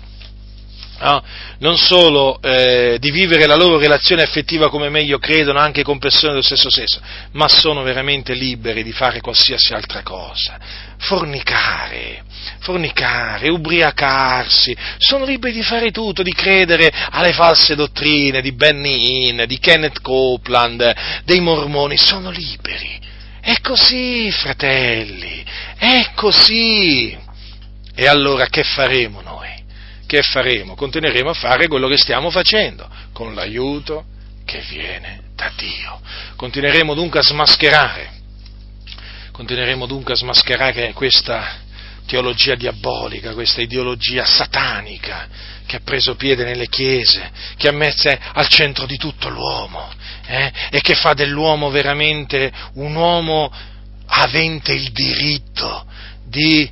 no, non solo eh, di vivere la loro relazione affettiva come meglio credono anche con persone dello stesso sesso, ma sono veramente liberi di fare qualsiasi altra cosa. Fornicare, fornicare, ubriacarsi, sono liberi di fare tutto, di credere alle false dottrine di Benny Hinn, di Kenneth Copeland, dei mormoni, sono liberi. È così, fratelli, è così. E allora che faremo noi? Che faremo? Continueremo a fare quello che stiamo facendo, con l'aiuto che viene da Dio. Continueremo dunque a smascherare, continueremo dunque a smascherare questa teologia diabolica, questa ideologia satanica che ha preso piede nelle chiese, che ha messo al centro di tutto l'uomo eh, e che fa dell'uomo veramente un uomo avente il diritto di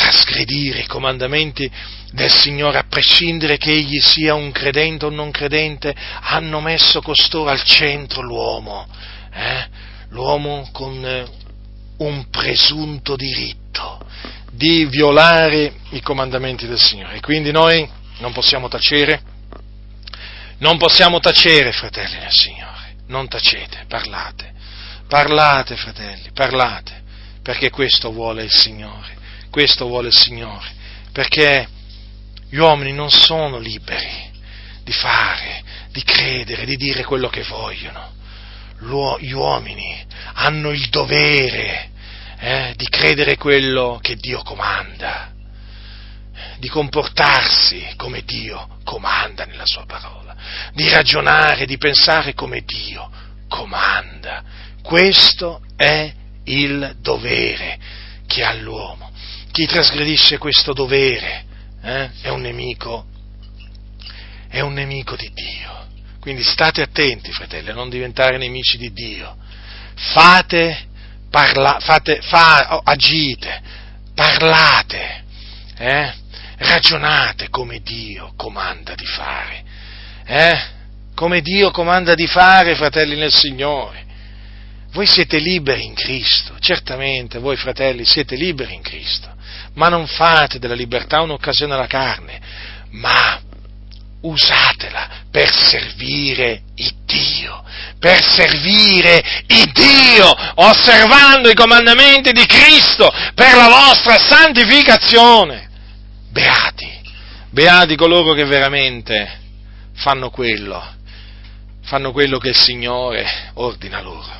trasgredire i comandamenti del Signore, a prescindere che egli sia un credente o non credente, hanno messo costoro al centro l'uomo, eh, l'uomo con eh, un presunto diritto di violare i comandamenti del Signore. Quindi noi non possiamo tacere, non possiamo tacere, fratelli del Signore, non tacete, parlate, parlate, fratelli, parlate, perché questo vuole il Signore, questo vuole il Signore, perché gli uomini non sono liberi di fare, di credere, di dire quello che vogliono. Gli uomini hanno il dovere eh, di credere quello che Dio comanda, di comportarsi come Dio comanda nella sua parola, di ragionare, di pensare come Dio comanda. Questo è il dovere che ha l'uomo. Chi trasgredisce questo dovere eh, è un nemico, è un nemico di Dio. Quindi state attenti, fratelli, a non diventare nemici di Dio. Fate, parla, fate fa, agite, parlate, eh? ragionate come Dio comanda di fare. Eh? Come Dio comanda di fare, fratelli nel Signore. Voi siete liberi in Cristo, certamente voi fratelli siete liberi in Cristo, ma non fate della libertà un'occasione alla carne, ma usatela per servire il Dio, per servire il Dio, osservando i comandamenti di Cristo per la vostra santificazione. Beati, beati coloro che veramente fanno quello, fanno quello che il Signore ordina loro.